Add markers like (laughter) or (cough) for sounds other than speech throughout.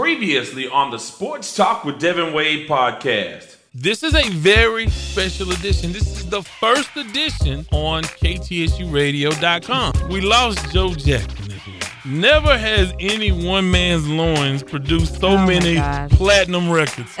Previously on the Sports Talk with Devin Wade podcast. This is a very special edition. This is the first edition on KTSURadio.com. We lost Joe Jackson this week. Never has any one man's loins produced so Oh many gosh. platinum records. (laughs)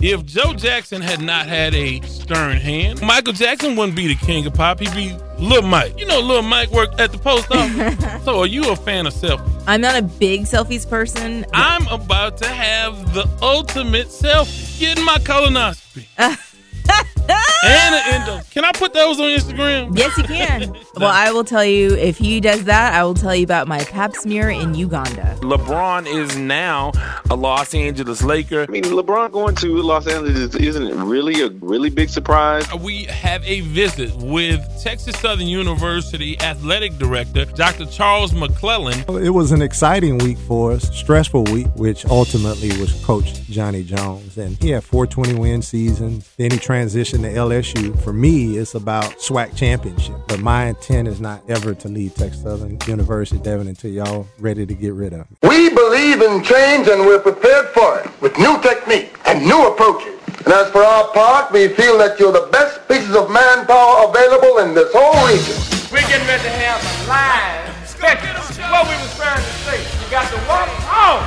if Joe Jackson had not had a stern hand, Michael Jackson wouldn't be the king of pop. He'd be Lil Mike. You know, Lil Mike worked at the post office. (laughs) so, are you a fan of selfies? I'm not a big selfies person. I'm about to have the ultimate selfie. Getting my colonoscopy. (laughs) (laughs) and an endo. Can I put those on Instagram? Yes, you can. (laughs) well, I will tell you if he does that, I will tell you about my pap smear in Uganda. LeBron is now a Los Angeles Laker. I mean, LeBron going to Los Angeles isn't really a really big surprise? Uh, we have a visit with Texas Southern University athletic director, Dr. Charles McClelland. It was an exciting week for us, stressful week, which ultimately was Coach Johnny Jones. And he had 420 win season. Then he transitioned to LSU. For me, it's about SWAC championship. But my intent is not ever to leave Texas Southern University, Devin, until y'all ready to get rid of me. We believe in change and we're prepared for it with new technique and new approaches. And as for our part, we feel that you're the best pieces of manpower available in this whole region. We're getting ready to have a live spectacle. What we was trying to say, you got to walk home,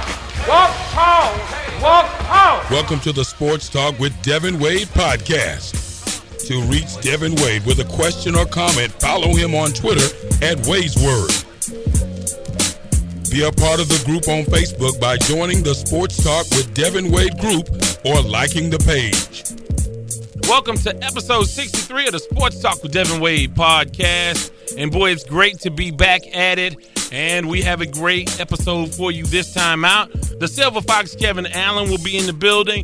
walk home, walk home. Welcome to the Sports Talk with Devin Wade podcast. To reach Devin Wade with a question or comment, follow him on Twitter at Wade's Word. Be a part of the group on Facebook by joining the Sports Talk with Devin Wade group or liking the page. Welcome to episode 63 of the Sports Talk with Devin Wade podcast. And boy, it's great to be back at it. And we have a great episode for you this time out. The Silver Fox Kevin Allen will be in the building.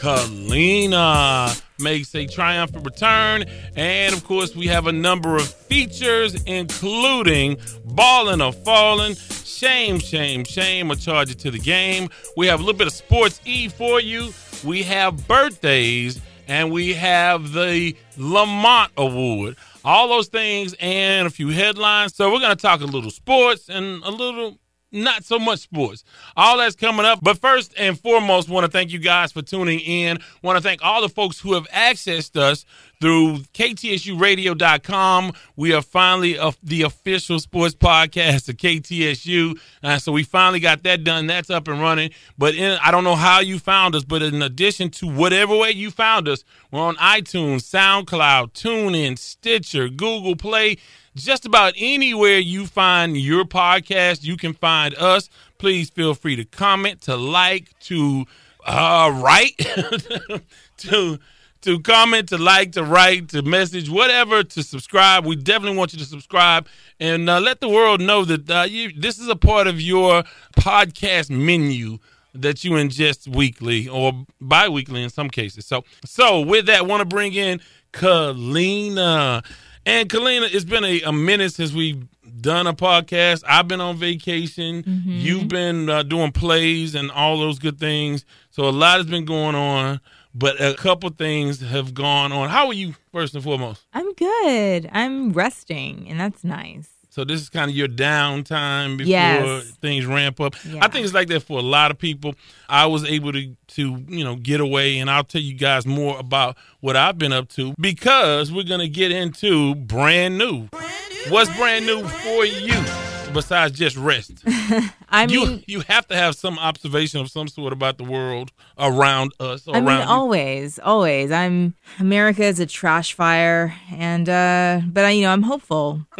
Kalina makes a triumphant return. And of course, we have a number of features, including Ballin' or Falling. Shame, shame, shame. A charge to the game. We have a little bit of sports E for you. We have birthdays and we have the Lamont Award. All those things and a few headlines. So we're going to talk a little sports and a little not so much sports. All that's coming up. But first and foremost, want to thank you guys for tuning in. Want to thank all the folks who have accessed us through KTSURadio.com. We are finally of the official sports podcast of KTSU. Uh, so we finally got that done. That's up and running. But in, I don't know how you found us, but in addition to whatever way you found us, we're on iTunes, SoundCloud, TuneIn, Stitcher, Google Play just about anywhere you find your podcast, you can find us. Please feel free to comment, to like, to uh, write, (laughs) to to comment, to like, to write, to message, whatever, to subscribe. We definitely want you to subscribe and uh, let the world know that uh, you, this is a part of your podcast menu that you ingest weekly or bi-weekly in some cases. So, so with that, want to bring in Kalina. And Kalina, it's been a, a minute since we've done a podcast. I've been on vacation. You've been uh, doing plays and all those good things. So a lot has been going on, but a couple things have gone on. How are you, first and foremost? I'm good. I'm resting, and that's nice. So this is kind of your downtime before Yes. things ramp up. Yeah. I think it's like that for a lot of people. I was able to to you know get away, and I'll tell you guys more about what I've been up to because we're gonna get into brand new. What's brand new for you besides just rest? (laughs) I you mean, you have to have some observation of some sort about the world around us. I around mean, you. always, always. I'm America is a trash fire, and uh, but I, you know, I'm hopeful. (laughs)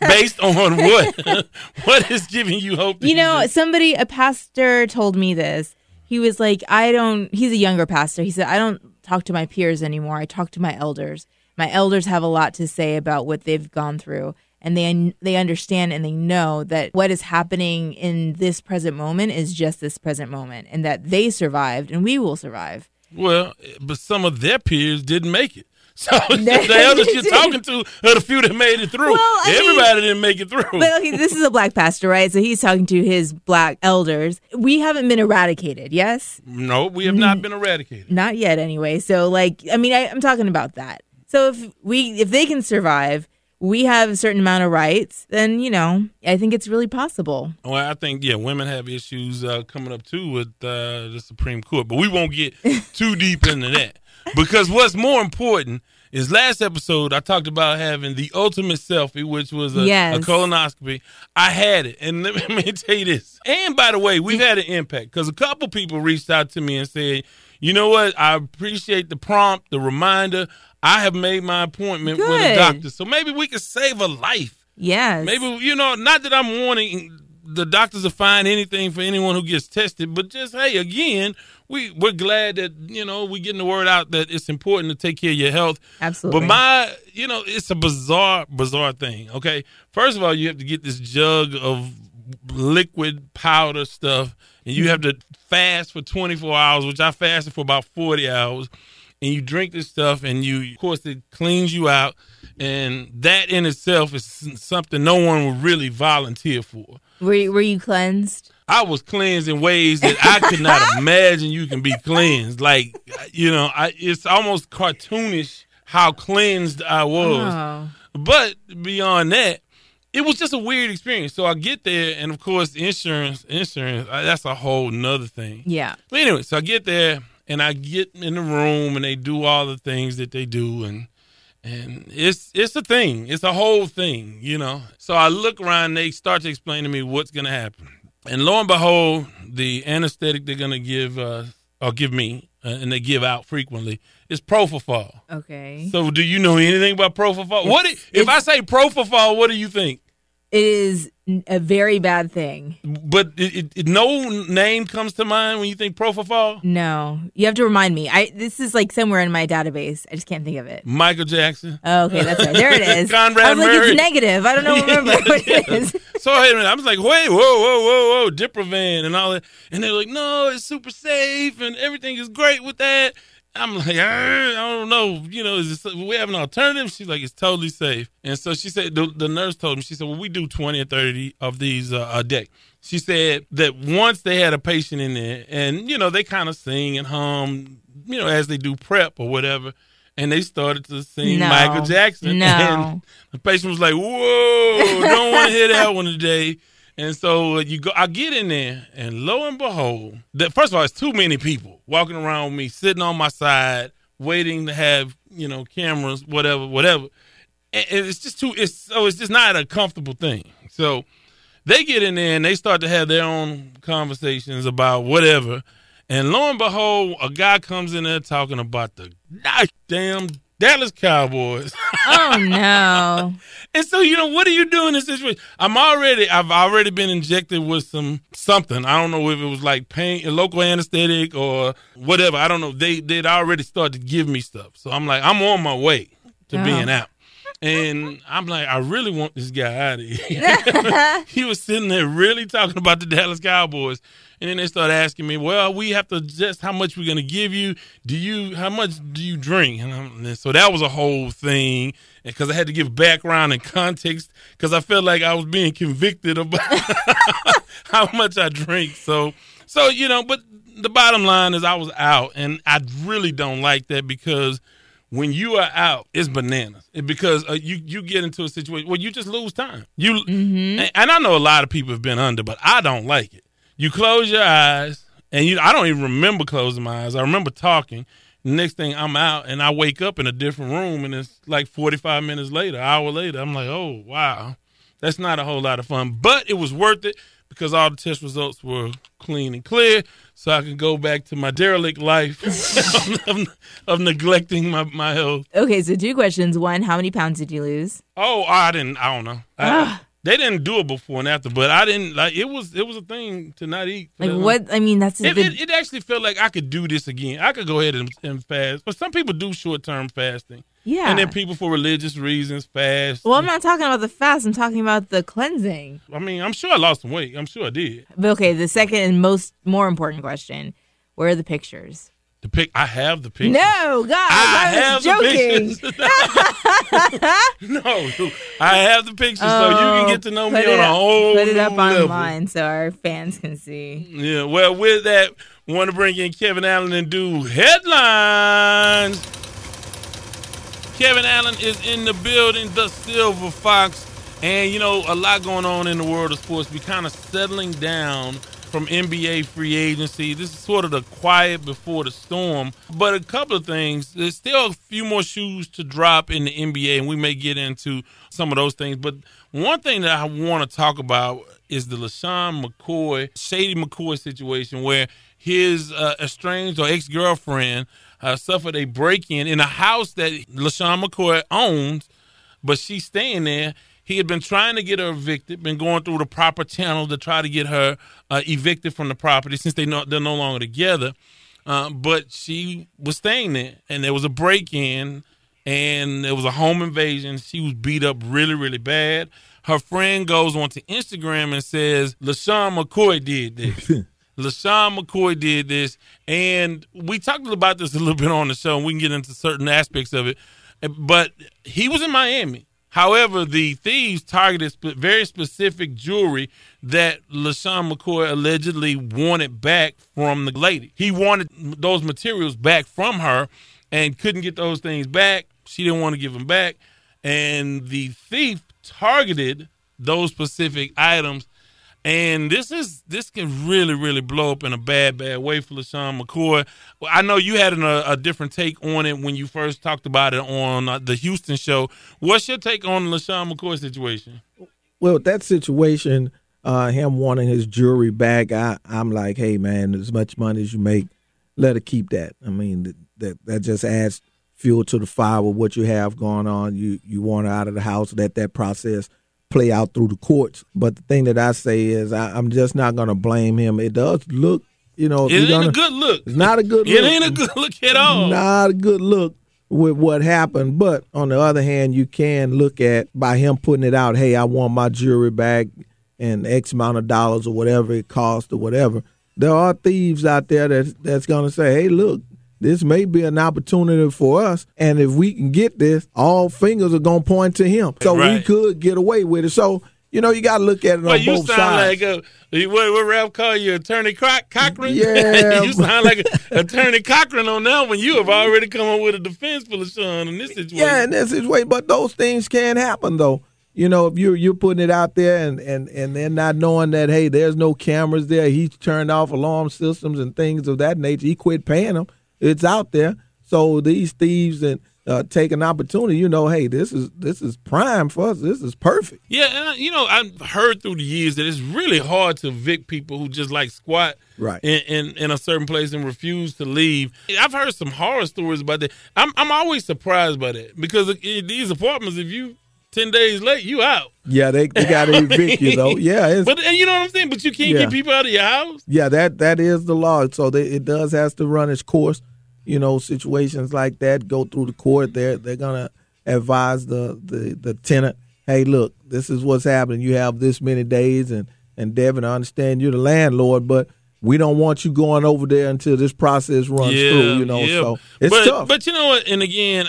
based on what (laughs) what is giving you hope? You know, just- somebody, a pastor told me this. He was like, I don't, he's a younger pastor. He said, I don't talk to my peers anymore. I talk to my elders. My elders have a lot to say about what they've gone through. And they they understand and they know that what is happening in this present moment is just this present moment, and that they survived and we will survive. Well, but some of their peers didn't make it. (laughs) So (laughs) the elders you're talking to are the few that made it through. Well, I mean- Everybody didn't make it through. But okay, this is a black pastor, right? So he's talking to his black elders. We haven't been eradicated, yes? no, we have not mm. been eradicated. Not yet, anyway. So, like, I mean, I, I'm talking about that. So if we, if they can survive, we have a certain amount of rights, then you know, I think it's really possible. Well, I think yeah, women have issues uh, coming up too with uh, the Supreme Court, but we won't get (laughs) too deep into that because what's more important is last episode I talked about having the ultimate selfie, which was a, Yes. a colonoscopy. I had it, and (laughs) let me, let me tell you this. And by the way, we've had an impact because a couple people reached out to me and said, "You know what? I appreciate the prompt, the reminder. I have made my appointment with a doctor, so maybe we could save a life." Yes. Maybe you know, not that I'm wanting the doctors to find anything for anyone who gets tested, but just hey, again, we we're glad that you know we're getting the word out that it's important to take care of your health. Absolutely. But my, you know, it's a bizarre, bizarre thing. Okay, first of all, you have to get this jug of liquid powder stuff, and you mm-hmm. have to fast for 24 hours, which I fasted for about 40 hours. And you drink this stuff, and you, of course, it cleans you out, and that in itself is something no one would really volunteer for. Were you, were you cleansed? I was cleansed in ways that I could not (laughs) imagine you can be cleansed. Like, you know, I, it's almost cartoonish how cleansed I was. Oh. But beyond that, it was just a weird experience. So I get there, and of course, insurance, insurance, uh, that's a whole nother thing. Yeah. But anyway, so I get there, and I get in the room, and they do all the things that they do, and and it's it's a thing. It's a whole thing, you know. So I look around, they start to explain to me what's gonna happen, and lo and behold, the anesthetic they're gonna give uh, or give me, uh, and they give out frequently is propofol. Okay. So do you know anything about propofol? What i- if I say propofol? What do you think? It is a very bad thing. But it, it, no name comes to mind when you think propofol. No, you have to remind me. I this is like somewhere in my database. I just can't think of it. Michael Jackson. Oh, okay, that's right. There it (laughs) is. Conrad I was like, Murray. it's negative. I don't know. Remember what it (laughs) is. So wait a minute, I was like, wait, whoa, whoa, whoa, whoa, Diprivan and all that, and they're like, no, it's super safe and everything is great with that. I'm like, "Ah, I don't know, you know, is this, we have an alternative? She's like, it's totally safe. And so she said, the, the nurse told me, she said, well, we do 20 or 30 of these uh, a day. She said that once they had a patient in there, and you know, they kind of sing and hum, you know, as they do prep or whatever. And they started to sing No. Michael Jackson. (laughs) No. And the patient was like, "Whoa, don't want to hear that one today." And so uh, you go, I get in there, and lo and behold, that first of all, it's too many people walking around with me, sitting on my side, waiting to have you know cameras, whatever, whatever. And it's just too. It's so it's just not a comfortable thing. So they get in there and they start to have their own conversations about whatever. And lo and behold, a guy comes in there talking about the damn Dallas Cowboys. (laughs) Oh no. And so, you know, what do you do in this situation? I'm already, I've already been injected with some something. I don't know if it was like pain, local anesthetic or whatever. I don't know. They they'd already started to give me stuff. So I'm like, I'm on my way to Oh. being out. And I'm like, I really want this guy out of here. (laughs) he was sitting there really talking about the Dallas Cowboys. And then they start asking me, well, we have to just how much we're going to give you. Do you, how much do you drink? And, I'm, and so that was a whole thing because I had to give background and context because I felt like I was being convicted about (laughs) how much I drink. So, so, you know, but the bottom line is I was out and I really don't like that because when you are out, it's bananas. It- because uh, you you get into a situation where you just lose time. You and, and I know a lot of people have been under, but I don't like it. You close your eyes, and you I don't even remember closing my eyes. I remember talking. Next thing I'm out, and I wake up in a different room, and it's like 45 minutes later, hour later. I'm like, oh wow, that's not a whole lot of fun, but it was worth it because all the test results were clean and clear, so I could go back to my derelict life (laughs) of, of neglecting my, my health. Okay, so two questions. One, how many pounds did you lose? Oh, I didn't. I don't know. I, ah. They didn't do it before and after, but I didn't like. It was it was a thing to not eat. Like what? I mean, that's It, it, it actually felt like I could do this again. I could go ahead and, and fast, but some people do short term fasting. yeah. And then people for religious reasons fast. well, I'm not talking about the fast. I'm talking about the cleansing. I mean, I'm sure I lost some weight. I'm sure I did. But okay, the second and most more important question: Where are the pictures? The pic, I have the pictures. No, God, I I, have was joking. (laughs) no, I have the pictures, so you can get to know me Oh, on a up- whole Put it up level. online so our fans can see. Yeah, well, with that, want to bring in Kevin Allen and do headlines. Kevin Allen is in the building, the Silver Fox. And, you know, a lot going on in the world of sports. We kind of settling down from NBA free agency. This is sort of the quiet before the storm. But a couple of things. There's still a few more shoes to drop in the NBA, and we may get into some of those things. But one thing that I want to talk about is the LeSean McCoy, Shady McCoy situation where his uh, estranged or ex girlfriend uh, suffered a break in in a house that LeSean McCoy owns, but she's staying there. He had been trying to get her evicted, been going through the proper channel to try to get her uh, evicted from the property since they know, they're no longer together. Uh, but she was staying there, and there was a break in, and there was a home invasion. She was beat up really, really bad. Her friend goes onto Instagram and says, LeSean McCoy did this. (laughs) LeSean McCoy did this. And we talked about this a little bit on the show, and we can get into certain aspects of it. But he was in Miami. However, the thieves targeted sp- very specific jewelry that LeSean McCoy allegedly wanted back from the lady. He wanted those materials back from her and couldn't get those things back. She didn't want to give them back. And the thief targeted those specific items. And this is this can really really blow up in a bad bad way for LeSean McCoy. I know you had an, a, a, different take on it when you first talked about it on uh, the Houston show. What's your take on LeSean McCoy situation? Well, that situation, uh, him wanting his jewelry back, I, I'm like, hey man, as much money as you make, let her keep that. I mean, that that just adds fuel to the fire with what you have going on. You you want her out of the house, let that process play out through the courts. But the thing that I say is I, am just not going to blame him. It does look, you know, it ain't gonna, a good look. It's not a good. It look. ain't a good look at all. Not a good look with what happened. But on the other hand, you can look at by him putting it out. Hey, I want my jewelry back and X amount of dollars or whatever it cost or whatever. There are thieves out there that that's going to say, "Hey, look, this may be an opportunity for us. And if we can get this, all fingers are going to point to him. So right. we could get away with it. So, you know, you got to look at it well, on you both sound sides. Like a, what, what Ralph call you, Attorney Croc- Cochran? (laughs) Yeah. you sound like a, Attorney Cochran on that one. You have already come up with a defense for LeSean in this situation. Yeah, in this situation. But those things can happen, though. You know, if you're you're putting it out there and, and, and they're not knowing that, hey, there's no cameras there. He's turned off alarm systems and things of that nature. He quit paying them. It's out there. So these thieves and uh, take an opportunity. You know, hey, this is this is prime for us. This is perfect. Yeah, and I, you know, I've heard through the years that it's really hard to evict people who just like squat right in, in, in a certain place and refuse to leave. I've heard some horror stories about that. I'm I'm always surprised by that because these apartments, if you ten days late, you out. Yeah, they, they got to (laughs) evict you though. Yeah, but and you know what I'm saying. But you can't yeah. get people out of your house. Yeah, that that is the law. So they, it does has to run its course you know, situations like that go through the court, they're they're gonna advise the, the, the tenant, hey, look, this is what's happening. You have this many days, and and Devin, I understand you're the landlord, but we don't want you going over there until this process runs yeah, through. You know, yeah. so it's but, tough. But you know what? And again,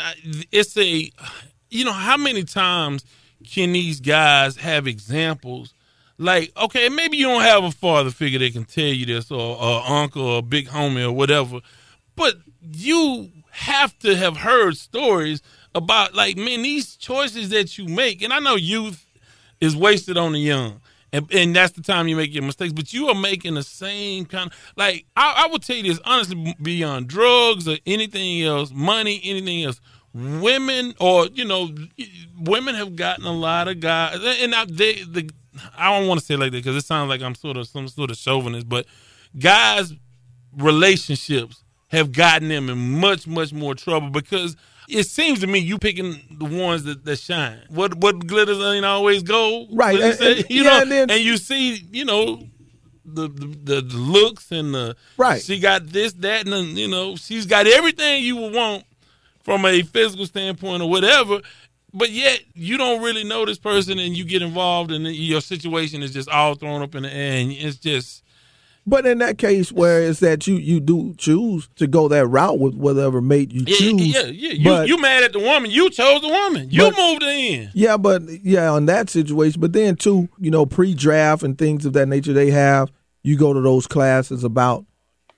it's a, you know, how many times can these guys have examples? Like, okay, maybe you don't have a father figure that can tell you this, or, or uncle, or a big homie, or whatever. But you have to have heard stories about like man these choices that you make and i know youth is wasted on the young and, and that's the time you make your mistakes but you are making the same kind of like I, I would tell you this honestly beyond drugs or anything else money anything else women or you know women have gotten a lot of guys and I, they the i don't want to say it like that because it sounds like i'm sort of some sort of chauvinist but guys relationships have gotten them in much, much more trouble because it seems to me you picking the ones that, that shine. What what glitters ain't always gold, right? And, and, (laughs) you yeah, know, and, then, and, you see, you know, the, the, the looks and the right. She got this, that, and the, you know, she's got everything you would want from a physical standpoint or whatever. But yet you don't really know this person, and you get involved, and your situation is just all thrown up in the air, and it's just but in that case, where it's that you you do choose to go that route with whatever mate you choose. Yeah, yeah, yeah. But, you, you mad at the woman? You chose the woman. You but, moved in. Yeah, but yeah, on that situation. But then too, you know, pre-draft and things of that nature, they have you go to those classes about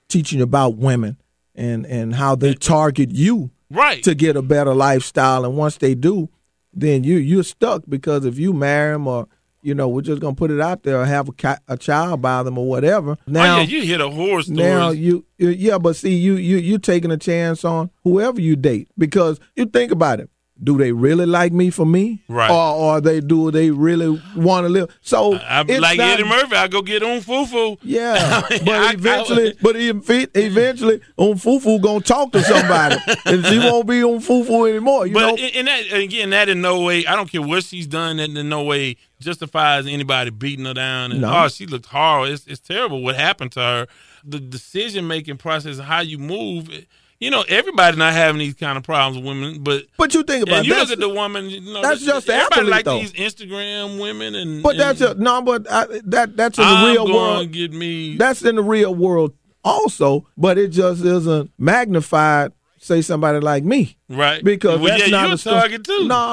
teaching about women and and how they target you Right. to get a better lifestyle. And once they do, then you you're stuck because if you marry them or you know we're just gonna put it out there or have a, a child by them or whatever. Now oh yeah, you hit a horse now you you- yeah, but see you you you taking a chance on whoever you date because you think about it. Do they really like me for me? Right. Or, or they do they really want to live? So I, it's like not- Eddie Murphy, I go get on fufu. Yeah, (laughs) but I- eventually, I- but ev- eventually, on Fufu gonna talk to somebody, (laughs) and she won't be on Fufu anymore. You but know, in that again, that in no way. I don't care what she's done. That in no way justifies anybody beating her down. And No. oh, she looked horrible. It's, it's terrible what happened to her. The decision making process, how you move. You know, everybody's not having these kind of problems with women, but but you think about and it, you look at the woman. You know, that's this- just the everybody athlete, like though. these Instagram women, and but that's a, no, but I, that that's in the I'm real world. get me. That's in the real world also, but it just isn't magnified. Say somebody like me, right Because well, that's yeah, not a sto- target too. No,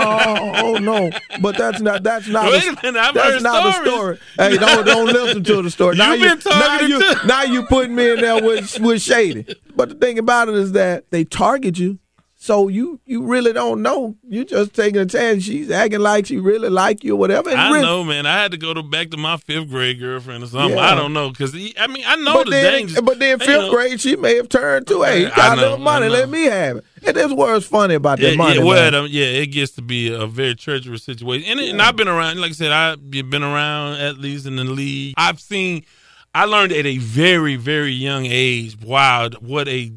oh no, but that's not that's not Wait the, a minute, I've that's not the stories. story. Hey, don't don't listen to the story. (laughs) now You've been you, now targeted you too. now you putting me in there with with shady. But the thing about it is that they target you, so you you really don't know. You just taking a chance. She's acting like she really like you or whatever. And I really- know, man. I had to go to back to my fifth grade girlfriend or something. Yeah. I don't know because I mean I know But the then, dangers. but then fifth know. grade, she may have turned to, hey, you got a little money, let me have it. And that's what's funny about that Yeah, money. yeah, well, um, yeah, it gets to be a very treacherous situation, and, it- and I've been around. Like I said, I've been around at least in the league. I've seen. I learned at a very, very young age. Wow, what a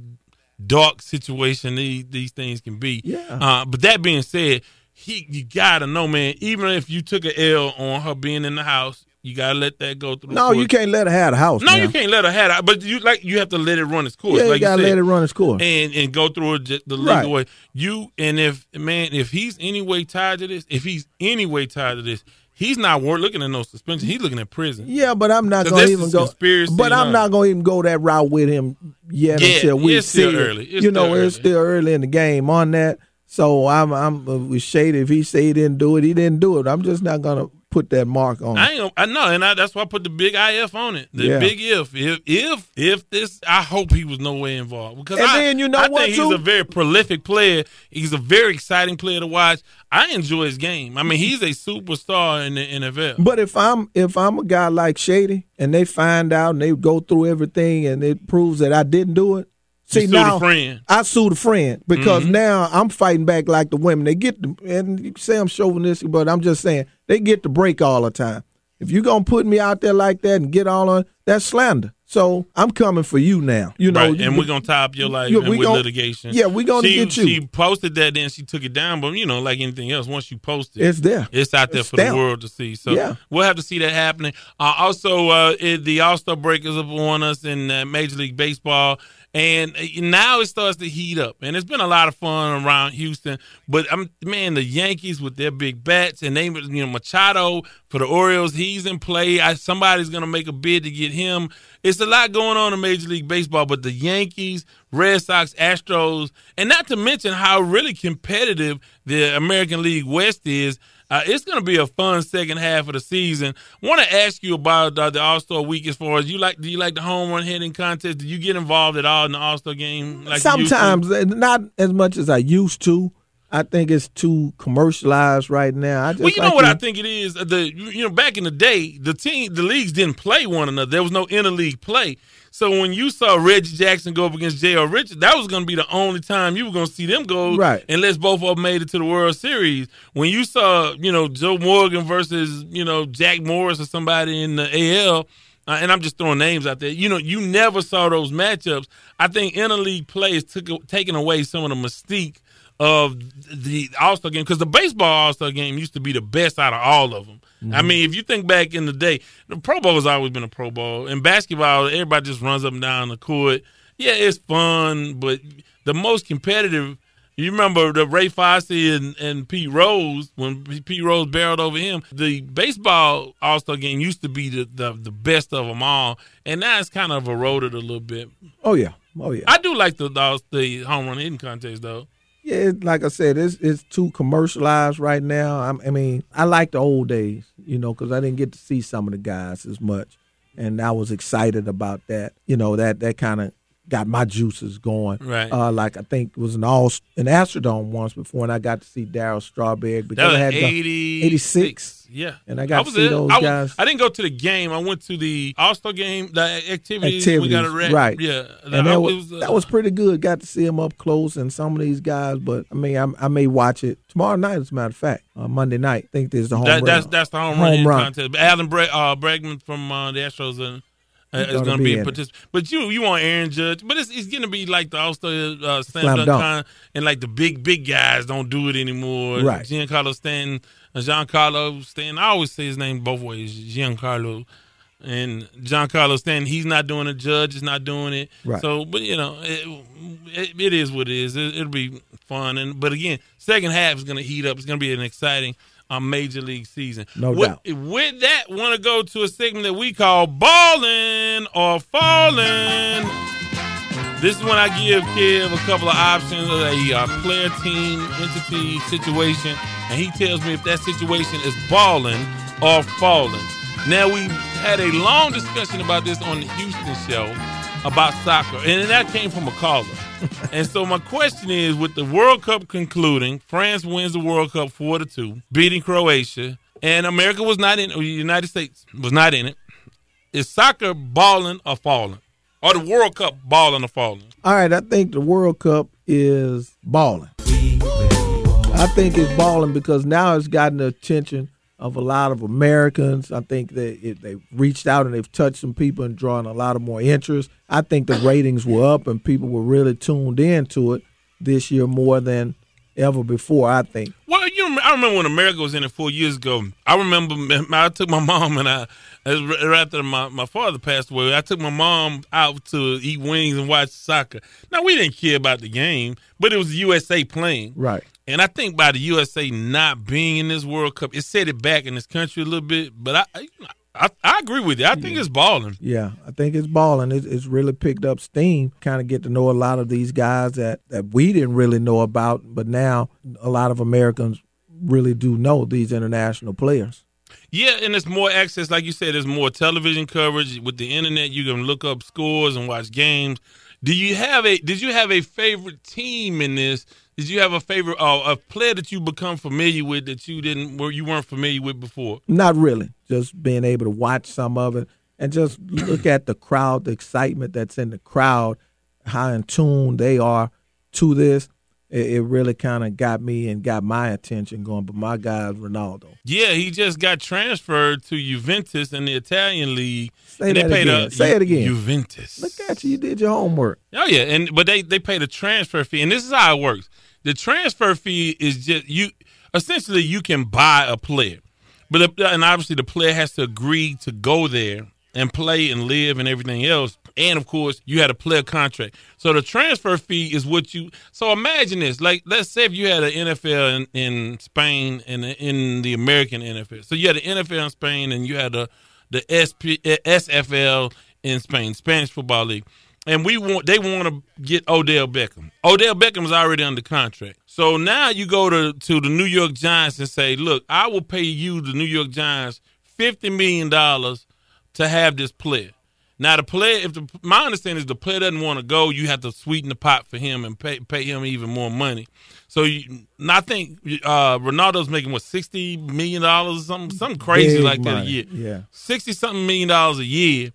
dark situation these these things can be. Yeah. Uh, but that being said, he you gotta know, man. Even if you took an L on her being in the house, you gotta let that go through. no, you can't let her have the house. No, now. you can't let her have it. But you like you have to let it run its course. Yeah, you gotta said let it run its course. and and go through it the legal Right. way. You and if man, if he's any way tied to this, if he's any way tied to this, he's not looking at no suspension. He's looking at prison. Yeah, but I'm not gonna even go. But I'm not gonna even go that route with him yet Yeah, until we it's see. still it. early. It's you know, still it's still early in the game on that. So I'm I'm uh, with Shady. If he say he didn't do it, he didn't do it. I'm just not gonna put that mark on. I ain't. I know, and I, that's why I put the big if on it. The Yeah. big if. If if if this, I hope he was no way involved because And I, then you know I what, think too? he's a very prolific player. He's a very exciting player to watch. I enjoy his game. I mean, he's a superstar in the NFL. But if I'm if I'm a guy like Shady and they find out and they go through everything and it proves that I didn't do it, see sue the now friend. I sue the friend because Mhm. now I'm fighting back like the women. They get the, and you say I'm chauvinistic, but I'm just saying they get the break all the time. If you're gonna put me out there like that and get all on, that's slander. So I'm coming for you now. You know, right, and we're gonna tie up your life Yeah, with gon- litigation. yeah, we gonna she, get you. She posted that, then she took it down. But you know, like anything else, once you post it, It's there. It's out there It's for the world to see. So Yeah. we'll have to see that happening. Uh, also, uh, it, the All Star break is upon us in uh, Major League Baseball. And uh, now it starts to heat up, and it's been a lot of fun around Houston. But I'm man, the Yankees with their big bats, and they, you know, Machado for the Orioles, he's in play. I, somebody's gonna make a bid to get him. It's a lot going on in Major League Baseball, but the Yankees, Red Sox, Astros, and not to mention how really competitive the American League West is. Uh, it's going to be a fun second half of the season. Want to ask you about uh, the All Star Week as far as you like? Do you like the home run hitting contest? Do you get involved at all in the All Star game? Like? Sometimes, uh, not as much as I used to. I think it's too commercialized right now. I just Well, you know what I think it is. The you know back in the day, the team, the leagues didn't play one another. There was no interleague play. So when you saw Reggie Jackson go up against J.R. Richard, that was going to be the only time you were going to see them go, Right. Unless both of them made it to the World Series. When you saw, you know, Joe Morgan versus you know Jack Morris or somebody in the AL. Uh, and I'm just throwing names out there. You know, you never saw those matchups. I think interleague play is took, taking away some of the mystique of the All Star game because the baseball All Star game used to be the best out of all of them. I mm-hmm. mean, if you think back in the day, the Pro Bowl has always been a Pro Bowl. In basketball, everybody just runs up and down the court. Yeah, it's fun, but the most competitive. You remember the Ray Fosse and, and Pete Rose when Pete Rose barreled over him. The baseball All Star game used to be the, the the best of them all, and now it's kind of eroded a little bit. Oh yeah, oh yeah. I do like the the, the home run hitting contest though. Yeah, it, like I said, it's it's too commercialized right now. I'm, I mean, I like the old days, you know, because I didn't get to see some of the guys as much, and I was excited about that. You know, that that kind of got my juices going. Right. Uh, like I think it was an all an Astrodome once before, and I got to see Darryl Strawberry because That was I had the 80, 86. Yeah, And I got to was see there. those I, was- guys. I didn't go to the game. I went to the All Star game, the activities. activities, We got a rep. right? Yeah, and I- that it was, uh, that was pretty good. Got to see him up close and some of these guys. But I mean, I, I may watch it tomorrow night. As a matter of fact, uh, Monday night. I think there's the home that, run. that's that's the home, Home run, run. contest. Alan Bra- uh, Bregman from uh, the Astros uh, uh, is gonna going to be be a participant. But you you want Aaron Judge, but it's, it's going to be like the All Star uh, slam, dunk, con, and like the big big guys don't do it anymore. Right. Giancarlo Stanton, Giancarlo Stanton. I always say his name both ways, Giancarlo. And Giancarlo Stanton, he's not doing it. Judge is not doing it. Right. So, but you know, it, it, it is what it is. It, it'll be fun. And but again, second half is going to heat up. It's going to be an exciting um, major league season. No with, doubt. With that, want to go to a segment that we call "Balling or Falling." This is when I give Kev a couple of options of a uh, player, team, entity, situation, and he tells me if that situation is balling or falling. Now we had a long discussion about this on the Houston show about soccer, and that came from a caller. (laughs) and so my question is, with the World Cup concluding, France wins the World Cup four to two, beating Croatia, and America was not in, or the United States was not in it. Is soccer balling or falling? Or the World Cup balling or falling? All right, I think the World Cup is balling. I think it's balling because now it's gotten the attention of a lot of Americans. I think that it, they've reached out and they've touched some people and drawn a lot of more interest. I think the ratings were up and people were really tuned into it this year more than ever before. I think. Well, you I remember when America was in it four years ago. I remember I took my (laughs) mom and I, right after my, my father passed away, I took my mom out to eat wings and watch soccer. Now, we didn't care about the game, but it was the USA playing. Right. And I think by the USA not being in this World Cup, it set it back in this country a little bit. But I, I, I agree with you. I think it's balling. Yeah, I think it's balling. It, it's really picked up steam. Kind of get to know a lot of these guys that, that we didn't really know about, but now a lot of Americans really do know these international players. Yeah, and it's more access, like you said. There's more television coverage with the internet. You can look up scores and watch games. Do you have a? Did you have a favorite team in this? Did you have a favorite uh, a player that you become familiar with that you didn't where you weren't familiar with before? Not really. Just being able to watch some of it and just look at the crowd, the excitement that's in the crowd, how in tune they are to this. It, it really kind of got me and got my attention going. But my guy Ronaldo. Yeah, he just got transferred to Juventus in the Italian league. Say that they paid again. A, Say it again. Juventus. Look at you. You did your homework. Oh yeah, and but they they paid a transfer fee, and this is how it works. The transfer fee is just you. Essentially, you can buy a player, but the, and obviously the player has to agree to go there and play and live and everything else. And of course, you had a player contract. So the transfer fee is what you. So imagine this: like, let's say if you had an NFL in, in Spain and in the American NFL. So you had an NFL in Spain and you had the the SP, SFL in Spain, Spanish Football League and we want they want to get Odell Beckham. Odell Beckham is already under contract. So now you go to to the New York Giants and say, "Look, I will pay you the New York Giants 50 million dollars to have this player." Now the player if the my understanding is the player doesn't want to go, you have to sweeten the pot for him and pay pay him even more money. So you, and I think uh, Ronaldo's making what 60 million dollars or something something crazy Big like that a year. Yeah. 60 something million dollars a year.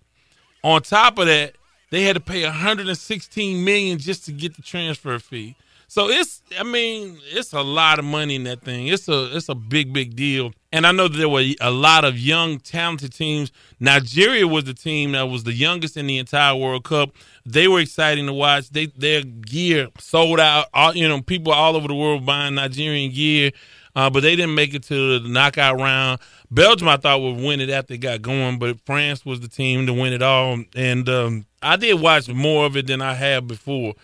On top of that, they had to pay 116 million just to get the transfer fee. So it's I mean, it's a lot of money in that thing. It's a it's a big big deal. And I know that there were a lot of young talented teams. Nigeria was the team that was the youngest in the entire World Cup. They were exciting to watch. They their gear sold out. All, you know, people all over the world buying Nigerian gear. Uh, but they didn't make it to the knockout round. Belgium, I thought, would win it after it got going, but France was the team to win it all. And um, I did watch more of it than I have before,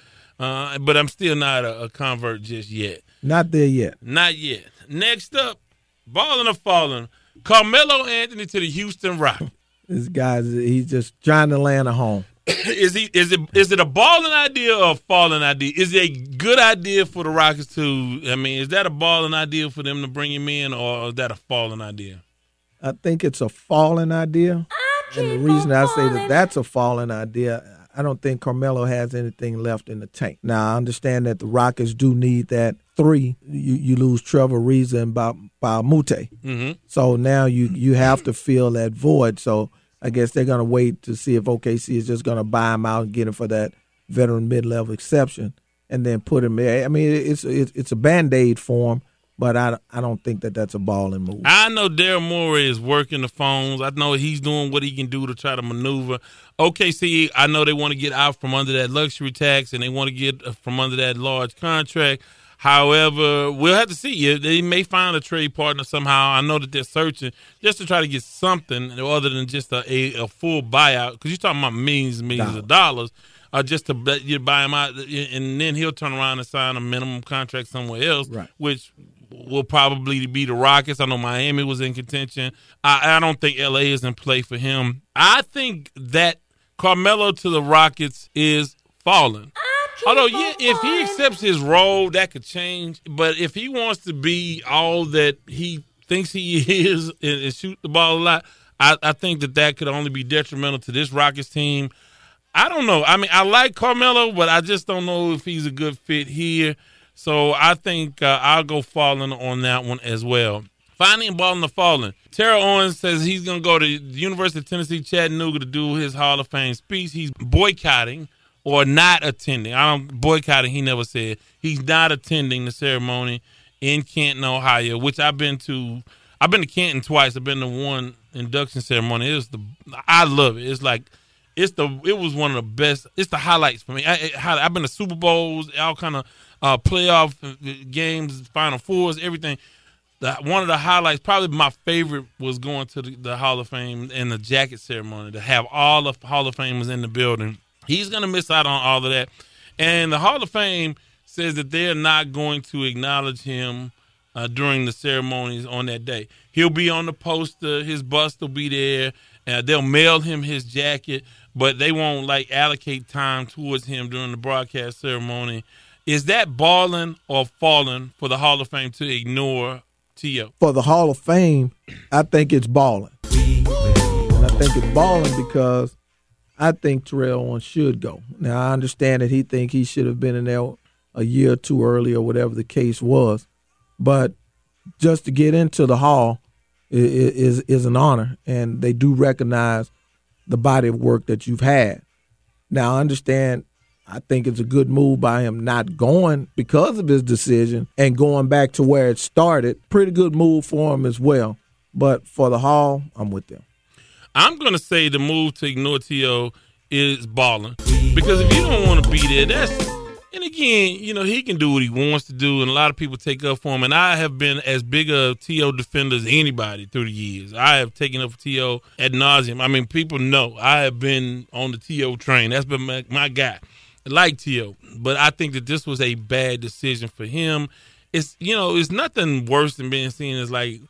uh, but I'm still not a, a convert just yet. Not there yet. Not yet. Next up, balling or falling, Carmelo Anthony to the Houston Rockets. This guy's he's just trying to land a home. (coughs) is he is it is it a balling idea or a falling idea? Is it a good idea for the Rockets to? I mean, is that a balling idea for them to bring him in, or is that a falling idea? I think it's a falling idea. And the reason I say that that's a falling idea, I don't think Carmelo has anything left in the tank. Now I understand that the Rockets do need that three. You you lose Trevor Ariza and Ba Mute. Mm-hmm. So now you you have to fill that void. So I guess they're gonna wait to see if OKC is just gonna buy him out and get him for that veteran mid level exception, and then put him there. I mean, it's it's it's a band aid for him. But I, I don't think that that's a balling move. I know Daryl Morey is working the phones. I know he's doing what he can do to try to maneuver. OKC, I know they want to get out from under that luxury tax and they want to get uh, from under that large contract. However, we'll have to see. They may find a trade partner somehow. I know that they're searching just to try to get something other than just a, a, a full buyout. Because you're talking about millions and millions of dollars uh, just to you buy him out, and then he'll turn around and sign a minimum contract somewhere else, right. which will probably be the Rockets. I know Miami was in contention. I, I don't think LA is in play for him. I think that Carmelo to the Rockets is falling. Although, yeah, if he accepts his role, that could change. But if he wants to be all that he thinks he (laughs) is and, and shoot the ball a lot, I, I, think that that could only be detrimental to this Rockets team. I don't know. I mean, I like Carmelo, but I just don't know if he's a good fit here. So I think uh, I'll go falling on that one as well. Finding balling the falling. Terrell Owens says he's going to go to the University of Tennessee Chattanooga to do his Hall of Fame speech. He's boycotting or not attending. I don't boycotting. He never said he's not attending the ceremony in Canton, Ohio, which I've been to. I've been to Canton twice. I've been to one induction ceremony. It was the I love it. It's like it's the it was one of the best. It's the highlights for me. I, have been to Super Bowls, all kind of uh, playoff games, Final Fours, everything. The, one of the highlights, probably my favorite, was going to the, the Hall of Fame and the jacket ceremony to have all the Hall of Famers in the building. He's going to miss out on all of that. And the Hall of Fame says that they're not going to acknowledge him uh, during the ceremonies on that day. He'll be on the poster, his bust will be there, and they'll mail him his jacket, but they won't like allocate time towards him during the broadcast ceremony. Is that balling or falling for the Hall of Fame to ignore T.O.? For the Hall of Fame, I think it's balling. And I think it's balling because I think Terrell Owens should go. Now, I understand that he think he should have been in there a year or two early or whatever the case was. But just to get into the Hall is, is, is an honor, and they do recognize the body of work that you've had. Now, I understand I think it's a good move by him not going because of his decision and going back to where it started. Pretty good move for him as well. But for the Hall, I'm with them. I'm going to say the move to ignore T.O. is balling. Because if you don't want to be there, that's. And again, you know, he can do what he wants to do, and a lot of people take up for him. And I have been as big a T.O. defender as anybody through the years. I have taken up for T.O. ad nauseum. I mean, people know I have been on the T.O. train. That's been my, my guy like T.O., but I think that this was a bad decision for him. It's you know, it's nothing worse than being seen as like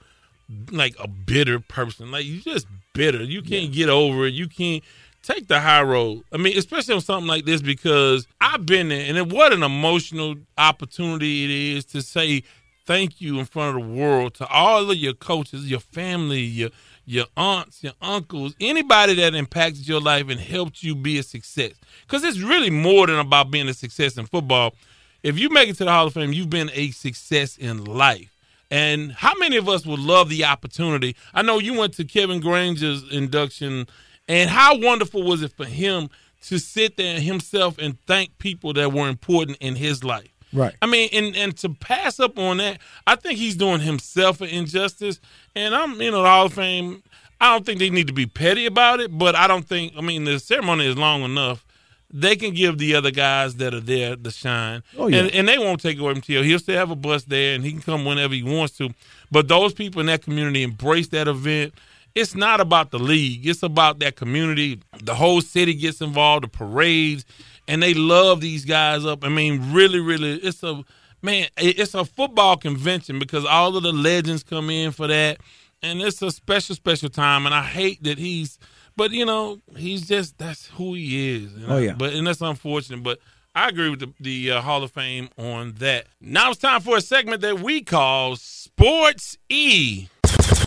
like a bitter person. Like you just bitter. You can't yeah. get over it. You can't take the high road. I mean, especially on something like this because I've been there and it, what an emotional opportunity it is to say thank you in front of the world to all of your coaches, your family, your your aunts, your uncles, anybody that impacted your life and helped you be a success. Because it's really more than about being a success in football. If you make it to the Hall of Fame, you've been a success in life. And how many of us would love the opportunity? I know you went to Kevin Granger's induction, and how wonderful was it for him to sit there himself and thank people that were important in his life? Right. I mean, and and to pass up on that, I think he's doing himself an injustice. And I'm, you know, the Hall of Fame. I don't think they need to be petty about it, but I don't think. I mean, the ceremony is long enough. They can give the other guys that are there the shine, oh, yeah. and, and they won't take away from T.O. He'll still have a bus there, and he can come whenever he wants to. But those people in that community embrace that event. It's not about the league; it's about that community. The whole city gets involved. The parades and they love these guys up. I mean, really, really, it's a man, it's a football convention because all of the legends come in for that, and it's a special, special time. And I hate that he's, but you know, he's just that's who he is. You know? Oh yeah, but and that's unfortunate, but. I agree with the, the uh, Hall of Fame on that. Now it's time for a segment that we call Sports E.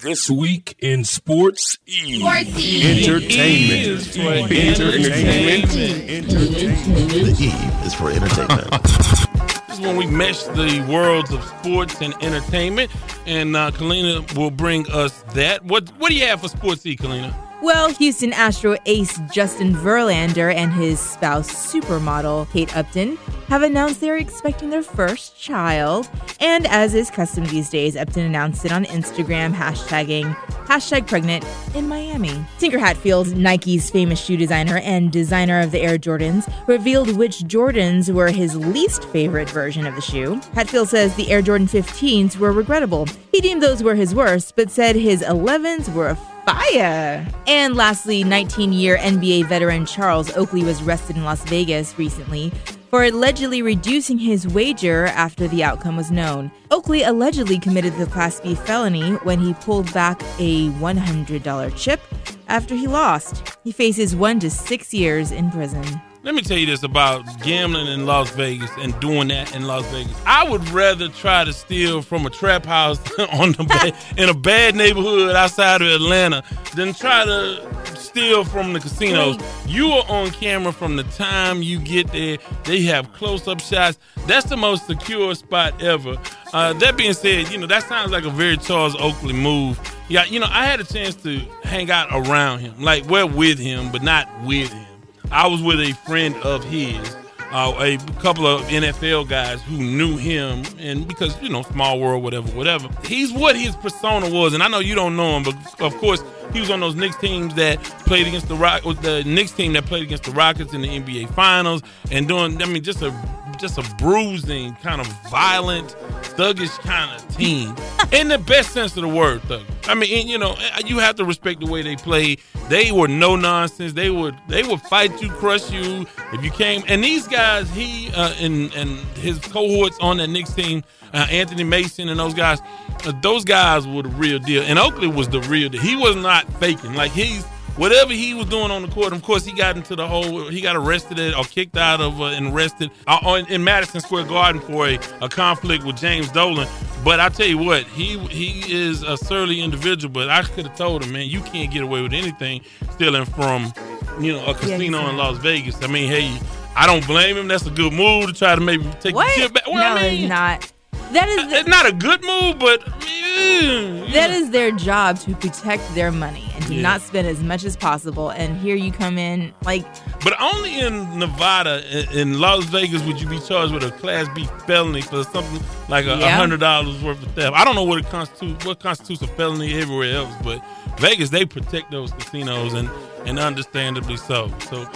This week in sports E. Sports E. Entertainment. Entertainment. The E is for entertainment. (laughs) This is when we mesh the worlds of sports and entertainment, and uh, Kalina will bring us that. What What do you have for sports E, Kalina? Well, Houston Astro ace Justin Verlander and his spouse, supermodel Kate Upton, have announced they're expecting their first child. And as is custom these days, Upton announced it on Instagram, hashtagging hashtag pregnant in Miami. Tinker Hatfield, Nike's famous shoe designer and designer of the Air Jordans, revealed which Jordans were his least favorite version of the shoe. Hatfield says the Air Jordan 15s were regrettable. He deemed those were his worst, but said his 11s were fire. And lastly, 19 year NBA veteran Charles Oakley was arrested in Las Vegas recently for allegedly reducing his wager after the outcome was known. Oakley allegedly committed the Class B felony when he pulled back a $100 chip after he lost. He faces one to six years in prison. Let me tell you this about gambling in Las Vegas and doing that in Las Vegas. I would rather try to steal from a trap house (laughs) on the ba- in a bad neighborhood outside of Atlanta than try to steal from the casinos. You are on camera from the time you get there. They have close-up shots. That's the most secure spot ever. Uh, that being said, you know that sounds like a very Charles Oakley move. Yeah, you know I had a chance to hang out around him, like well with him, but not with him. I was with a friend of his, uh, a couple of NFL guys who knew him, and because you know, small world, whatever, whatever. He's what his persona was, and I know you don't know him, but of course, he was on those Knicks teams that played against the Rock, the Knicks team that played against the Rockets in the NBA Finals, and doing, I mean, just a just a bruising, kind of violent, thuggish kind of team, (laughs) in the best sense of the word, thug. I mean, and, you know, you have to respect the way they play. They were no nonsense. They would they would fight you, crush you if you came. And these guys, he uh, and and his cohorts on that Knicks team, uh, Anthony Mason and those guys, uh, those guys were the real deal. And Oakley was the real deal. He was not faking. Like he's whatever he was doing on the court. Of course, he got into the whole. He got arrested or kicked out of uh, and arrested uh, in Madison Square Garden for a, a conflict with James Dolan. But I tell you what, he he is a surly individual. But I could have told him, man, you can't get away with anything stealing from, you know, a casino Yeah, in Las Vegas. I mean, hey, I don't blame him. That's a good move to try to maybe take What? the chip back. Well, no, I mean, it's not. That is it's not a good move, but That is their job to protect their money Yeah. not spend as much as possible. And here you come in, like, But only in Nevada, in- in Las Vegas, would you be charged with a Class B felony for something like a Yeah. hundred dollars worth of theft. I don't know what it constitutes, what constitutes a felony everywhere else, but Vegas they protect those casinos and and understandably so. So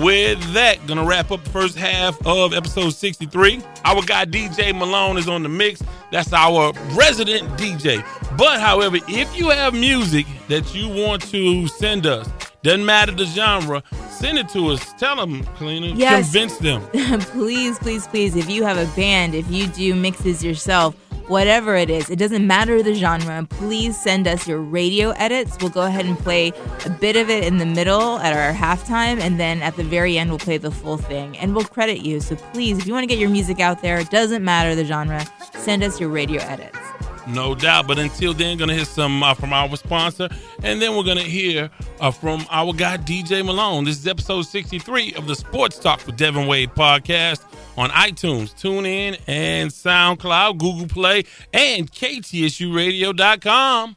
with that, gonna wrap up the first half of episode sixty three. Our guy DJ Malone is on the mix. That's our resident DJ. But however, if you have music that you want to send us, doesn't matter the genre, send it to us. Tell them, Kalina. Yes. Convince them. (laughs) please, please, please, if you have a band, if you do mixes yourself, whatever it is, it doesn't matter the genre, please send us your radio edits. We'll go ahead and play a bit of it in the middle at our halftime, and then at the very end, we'll play the full thing and we'll credit you. So please, if you want to get your music out there, it doesn't matter the genre, send us your radio edits. No doubt. But until then, gonna hear some uh, from our sponsor, and then we're gonna hear uh, from our guy DJ Malone. This is episode 63 of the Sports Talk with Devin Wade podcast on iTunes, TuneIn, and SoundCloud, Google Play, and KTSURadio.com.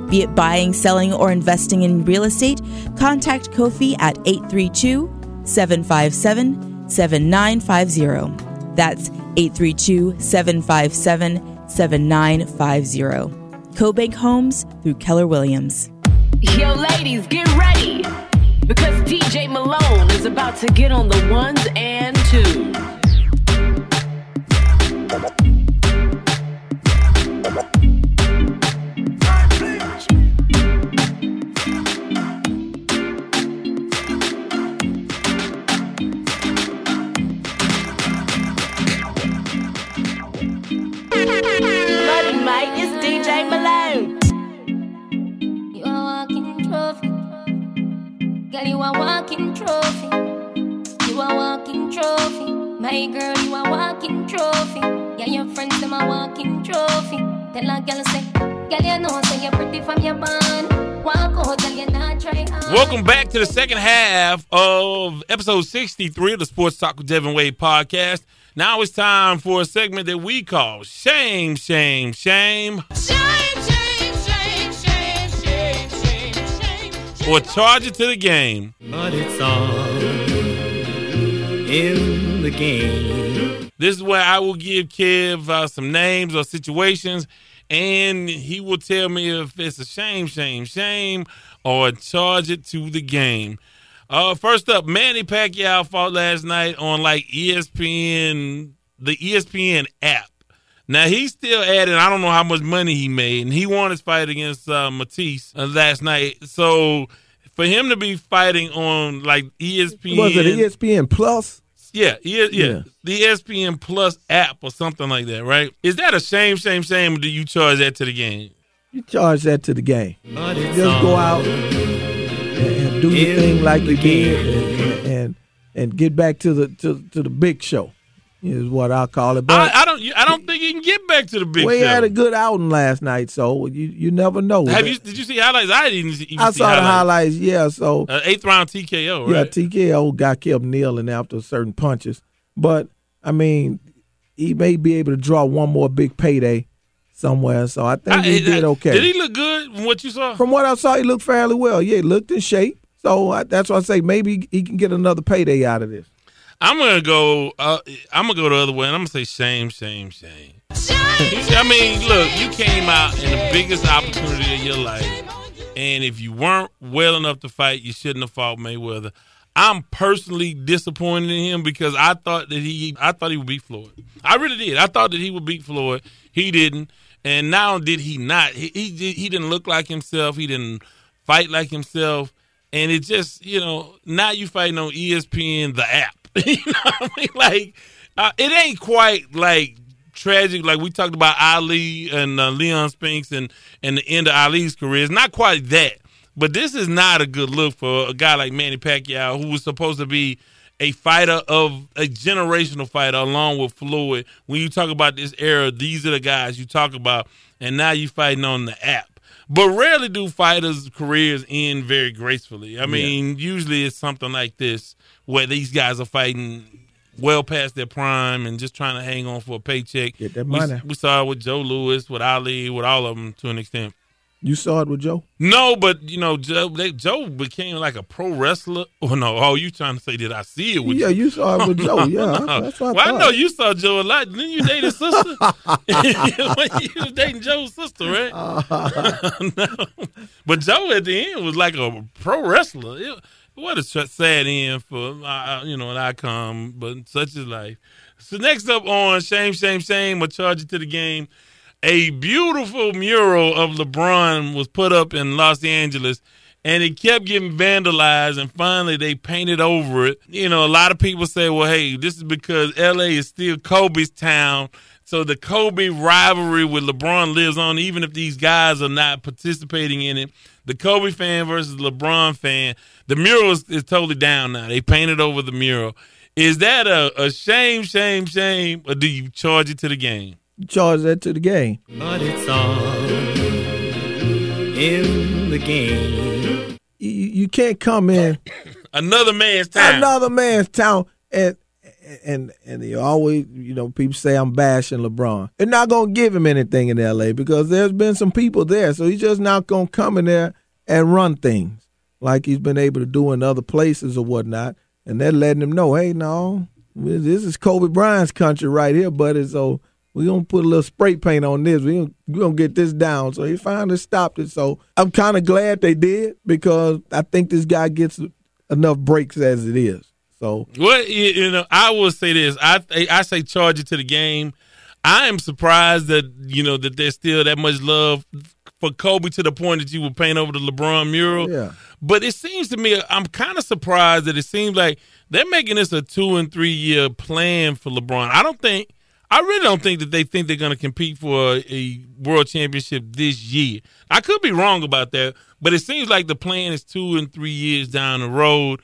Be it buying, selling, or investing in real estate, contact Kofi at 832 757 7950. That's 832 757 7950. CoBank Homes through Keller Williams. Yo, ladies, get ready because DJ Malone is about to get on the ones and twos. Tell a girl say, girl you know say you're pretty from your band. Walk out, girl you not try hard. Welcome back to the second half of episode 63 of the Sports Talk with Devin Wade podcast. Now it's time for a segment that we call Shame, Shame, Shame. Shame, shame, shame, shame, shame, Shame, Shame, Shame. Or charge it to the game. But it's all in the game. This is where I will give Kev uh, some names or situations, and he will tell me if it's a shame, shame, shame, or charge it to the game. Uh, first up, Manny Pacquiao fought last night on like ESPN, the ESPN app. Now he's still adding. I don't know how much money he made, and he won his fight against uh, Matthysse uh, last night. So for him to be fighting on like ESPN, Was it ESPN Plus? Yeah, yeah, yeah, Yeah. the ESPN Plus app or something like that, right? Is that a shame, shame, shame? Or do you charge that to the game? You charge that to the game. But Just go out and, and do your thing like the you did, and, and and get back to the to, to the big show. Is what I call it. But I, I don't. I don't think you can get back to the big we show. had a good outing last night, so you you never know. Have you? Did you see highlights? I didn't even I see saw the highlights. highlights. Yeah, so Uh, eighth round TKO, yeah. TKO got kept kneeling after certain punches, but I mean, he may be able to draw one more big payday somewhere. So I think I- he did okay. Did he look good from what you saw? From what I saw, he looked fairly well. Yeah, he looked in shape. So I, that's why I say maybe he can get another payday out of this. I'm gonna go. Uh, I'm gonna go the other way, and I'm gonna say same, same, same. I mean, look, you came out in the biggest opportunity of your life, and if you weren't well enough to fight, you shouldn't have fought Mayweather. I'm personally disappointed in him because I thought that he, I thought he would beat Floyd. I really did. I thought that he would beat Floyd. He didn't, and now did he not? He he, he didn't look like himself. He didn't fight like himself, and it just you know now you fighting on ESPN the app. (laughs) you know what I mean? Like uh, it ain't quite like tragic like we talked about Ali and uh, Leon Spinks and and the end of Ali's career. It's not quite that, but this is not a good look for a guy like Manny Pacquiao, who was supposed to be a fighter of a generational fighter along with Floyd. When you talk about this era, these are the guys you talk about, and now you're fighting on the app. But rarely do fighters' careers end very gracefully. I mean, usually it's something like this where these guys are fighting well past their prime and just trying to hang on for a paycheck. Get that We- money. We, saw it with Joe Louis, with Ali, with all of them to an extent. You saw it with Joe. No, but you know, Joe, they, Joe became like a pro wrestler. (laughs) Oh no! Oh, you trying to say did I see it with Yeah, you? you saw it with (laughs) Joe. Yeah, no. that's what I well, I know you saw Joe a lot. Didn't you date his sister? (laughs) you was dating Joe's sister, right? no. But Joe at the end was like a pro wrestler. It- what a sad end for uh, you know an icon, but such is life. So next up on shame, shame, shame, or charge it to the game. A beautiful mural of LeBron was put up in Los Angeles, and it kept getting vandalized. And finally, they painted over it. You know, a lot of people say, "Well, hey, this is because LA is still Kobe's town." So the Kobe rivalry with LeBron lives on, even if these guys are not participating in it. The Kobe fan versus LeBron fan. The mural is, is totally down now. They painted over the mural. Is that a, a shame, shame, shame, or do you charge it to the game? Charge that to the game. But it's all in the game. You, you can't come in (coughs) Another man's time. another man's town and and and you always you know people say I'm bashing LeBron. They're not gonna give him anything in LA because there's been some people there, so he's just not gonna come in there and run things like he's been able to do in other places or whatnot. And they're letting him know, hey, no, this is Kobe Bryant's country right here, buddy. So we're gonna put a little spray paint on this. We're we gonna get this down. So he finally stopped it. So I'm kind of glad they did because I think this guy gets enough breaks as it is. So Well, you know, I will say this. I I say charge it to the game. I am surprised that you know that there's still that much love for Kobe to the point that you would paint over the LeBron mural. Yeah. But it seems to me, I'm kind of surprised that it seems like they're making this a two and three year plan for LeBron. I don't think, I really don't think that they think they're going to compete for a, a world championship this year. I could be wrong about that, but it seems like the plan is two and three years down the road.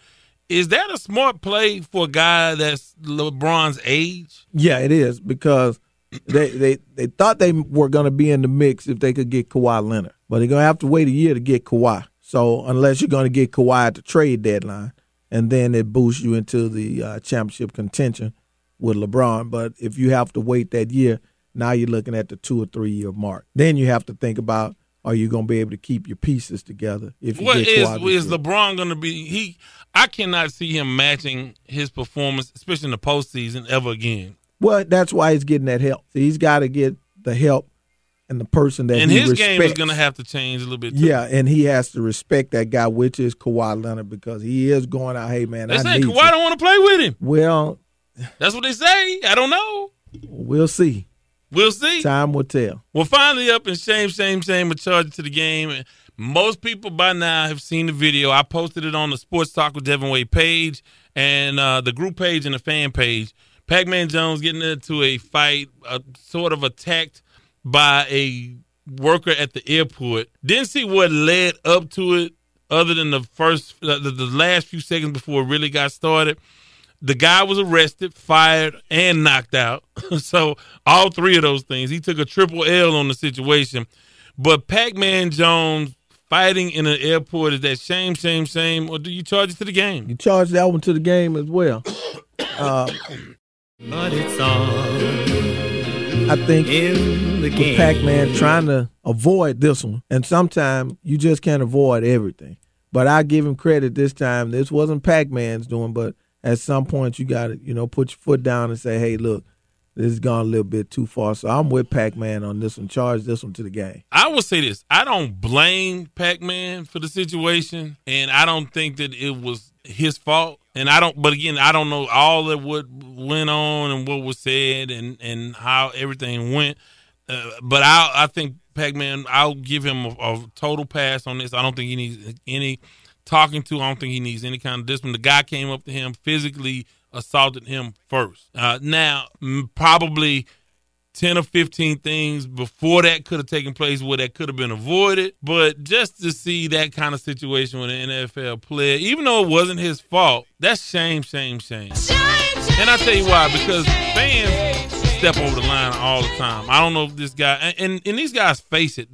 Is that a smart play for a guy that's LeBron's age? Yeah, it is because they they, they thought they were going to be in the mix if they could get Kawhi Leonard, but they're going to have to wait a year to get Kawhi. So unless you're going to get Kawhi at the trade deadline, and then it boosts you into the uh, championship contention with LeBron. But if you have to wait that year, now you're looking at the two or three year mark. Then you have to think about are you going to be able to keep your pieces together if you What get is Kawhi is year? LeBron going to be? He, I cannot see him matching his performance, especially in the postseason, ever again. Well, that's why he's getting that help. See, he's got to get the help and the person that and his respects. game is going to have to change a little bit. Too. Yeah, and he has to respect that guy, which is Kawhi Leonard, because he is going out. Hey, man, They I say need Kawhi you. don't want to play with him. Well, That's what they say. I don't know. we'll see. We'll see. Time will tell. Well, finally up in shame, shame, shame, a charge to the game. Most people by now have seen the video. I posted it on the Sports Talk with Devin Wade page and uh, the group page and the fan page. Pac-Man Jones getting into a fight, sort of attacked by a worker at the airport. Didn't see what led up to it, other than the first, the, the last few seconds before it really got started. The guy was arrested, fired, and knocked out. (laughs) so all three of those things. He took a triple L on the situation. But Pac-Man Jones fighting in an airport is that shame, shame, shame, or do you charge it to the game? You charge that one to the game as well. (coughs) Uh, But it's all I think in the with. Pac-Man trying to avoid this one, and sometimes you just can't avoid everything. But I give him credit this time. This wasn't Pac-Man's doing, but at some point you got to, you know, put your foot down and say, "Hey, look, this has gone a little bit too far." So I'm with Pac-Man on this one. Charge this one to the game. I will say this: I don't blame Pac-Man for the situation, and I don't think that it was his fault. And I don't, but again, I don't know all of what went on and what was said and and how everything went. Uh, but I I think Pac-Man, I'll give him a, a total pass on this. I don't think he needs any talking to. I don't think he needs any kind of discipline. The guy came up to him, physically assaulted him first. Uh, now, probably 10 or 15 things before that could have taken place where that could have been avoided. But just to see that kind of situation with an NFL player, even though it wasn't his fault, that's shame, shame, shame. And I'll tell you why, because fans step over the line all the time. I don't know if this guy, and, and, and these guys face it.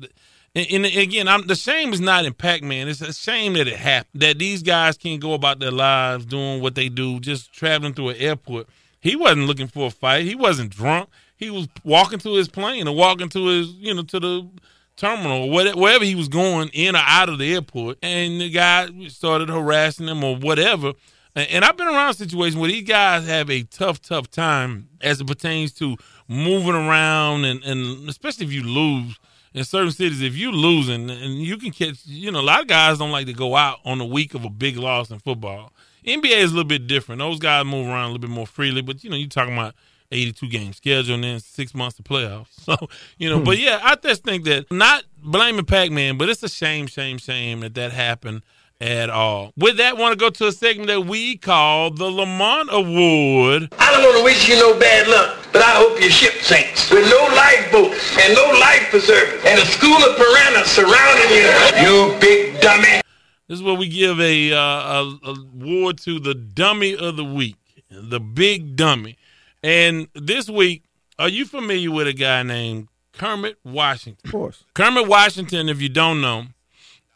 And, and again, I'm, the shame is not in Pac-Man. It's a shame that it happened. That these guys can't go about their lives doing what they do, just traveling through an airport. He wasn't looking for a fight. He wasn't drunk. He was walking to his plane or walking to his, you know, to the terminal wherever he was going in or out of the airport. And the guy started harassing him or whatever. And, and I've been around situations where these guys have a tough, tough time as it pertains to moving around and, and especially if you lose in certain cities, if you losing and you can catch, you know, a lot of guys don't like to go out on the week of a big loss in football. NBA is a little bit different. Those guys move around a little bit more freely, but you know, you're talking about 82 game schedule and then six months of playoffs. (laughs) So, you know, but yeah, I just think that not blaming Pac Man, but it's a shame, shame, shame that that happened at all. With that, want to go to a segment that we call the Lamont Award. I don't want to wish you no bad luck, but I hope your ship sinks with no lifeboats and no life preservers and a school of piranhas surrounding you. You big dummy. This is where we give a, uh, a, a award to the dummy of the week, the big dummy. And this week, are you familiar with a guy named Kermit Washington? Of course. Kermit Washington, if you don't know,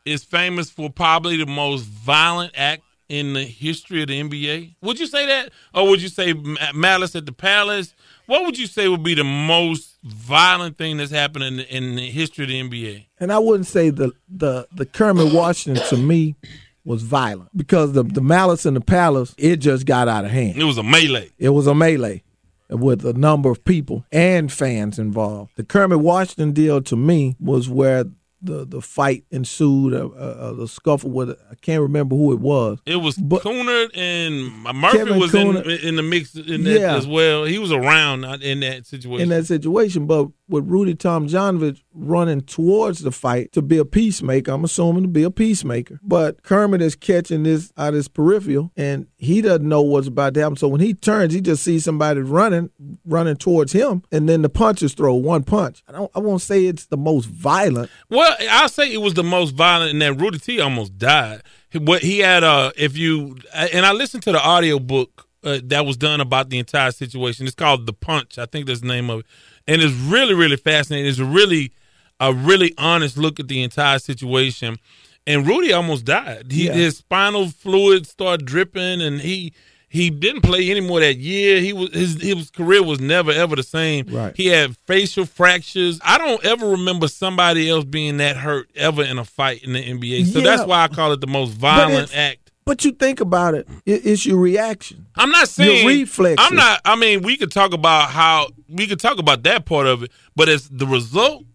is famous for probably the most violent act in the history of the NBA. Would you say that? Or would you say Malice at the Palace? What would you say would be the most violent thing that's happened in the, in the history of the NBA? And I wouldn't say the the the Kermit Washington to me was violent because the the malice in the palace it just got out of hand. It was a melee. It was a melee with a number of people and fans involved. The Kermit Washington deal to me was where the the fight ensued, uh, uh, the scuffle with I can't remember who it was. It was Kunnert and Murphy Kevin was Kunnert- in in the mix in that Yeah. as well. He was around in that situation. in that situation. But with Rudy Tomjanovich running towards the fight to be a peacemaker, I'm assuming to be a peacemaker. But Kermit is catching this out of his peripheral, and he doesn't know what's about to happen. So when he turns, he just sees somebody running, running towards him, and then the punches throw one punch. I don't. I won't say it's the most violent. Well, I'll say it was the most violent, and that Rudy T almost died. what he had uh if you and I listened to the audio book uh, that was done about the entire situation. It's called The Punch. I think that's the name of it. And it's really really fascinating. It's a really a really honest look at the entire situation. And Rudy almost died. He, Yeah. His spinal fluid started dripping, and he he didn't play anymore that year. He was his his career was never ever the same. Right. He had facial fractures. I don't ever remember somebody else being that hurt ever in a fight in the NBA. So Yeah. that's why I call it the most violent act. But you think about it, it it's your reaction. I'm not saying Your reflexes. I'm not. I mean, we could talk about how we could talk about that part of it, but as the result,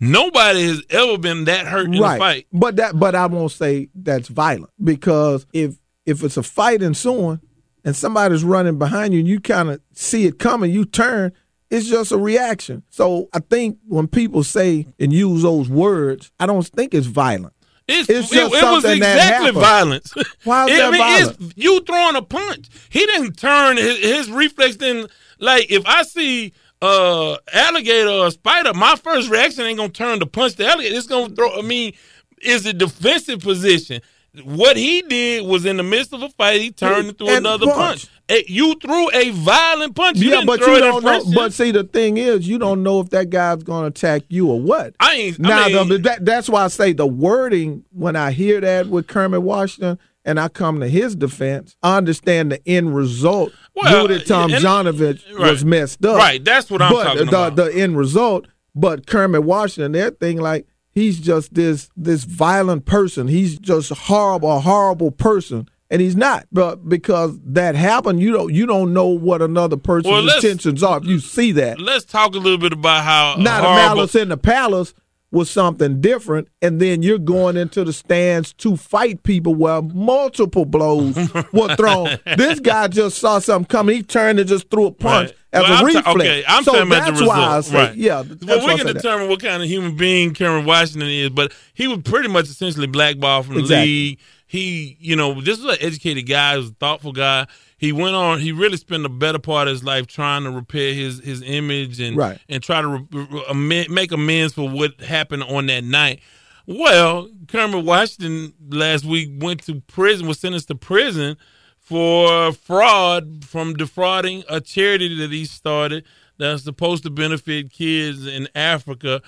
nobody has ever been that hurt in a fight. But that but I won't say that's violent because if if it's a fight and ensuing and somebody's running behind you and you kind of see it coming, you turn, it's just a reaction. So I think when people say and use those words, I don't think it's violent. It's, It's it, it was exactly violence. (laughs) Why is I that mean, violent? You throwing a punch. He didn't turn his, his reflex. Didn't like if I see uh alligator or spider, my first reaction ain't gonna turn to punch the alligator. It's gonna throw. I mean, is a defensive position. What he did was in the midst of a fight, he turned into And another punch. punch. You threw a violent punch. You yeah, but you don't know. But see, the thing is, you don't know if that guy's going to attack you or what. I ain't. I Now, mean, the, that, that's why I say the wording when I hear that with Kermit Washington and I come to his defense, I understand the end result. Well, Rudy Tom and- Jonovich right. was messed up. Right, that's what I'm but talking the, about. The end result, but Kermit Washington, their thing like he's just this this violent person. He's just horrible, a horrible person. And he's not, but because that happened, you don't you don't know what another person's Well, intentions are. If you see that, let's talk a little bit about how now the horrible- malice in the palace was something different, and then you're going into the stands to fight people where multiple blows were thrown. (laughs) This guy just saw something coming. He turned and just threw a punch Right. As Well, a I'm ta- reflex. okay, I'm so talking about the that's why result. say, Right. yeah. Well, we can say that. determine what kind of human being Kermit Washington is, but he was pretty much essentially blackballed from the Exactly. league. He, you know, this was an educated guy, he was a thoughtful guy. He went on. He really spent the better part of his life trying to repair his his image and Right. and try to re- re- make amends for what happened on that night. Well, Kermit Washington last week went to prison, was sentenced to prison for fraud from defrauding a charity that he started that's supposed to benefit kids in Africa.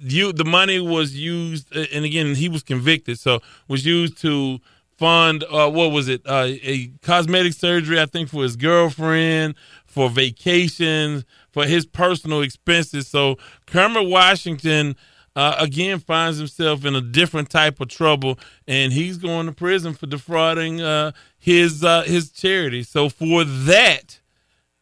You, the money was used, and again, he was convicted, so was used to fund uh, what was it? Uh, a cosmetic surgery, I think, for his girlfriend, for vacations, for his personal expenses. So Kermit Washington uh, again finds himself in a different type of trouble, and he's going to prison for defrauding uh, his uh, his charity. So for that,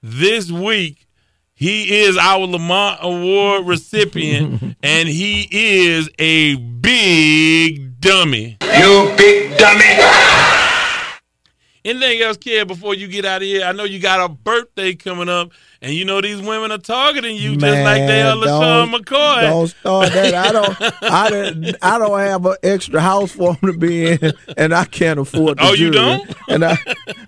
this week he is our Lamont Award recipient, (laughs) and he is a big dummy. You big dummy. Anything else, kid, before you get out of here? I know you got a birthday coming up, and you know these women are targeting you just like they are Man, LeSean McCoy. Don't start that. I don't. (laughs) I don't. I don't have an extra house for them to be in, and I can't afford. The Oh, you don't? And I,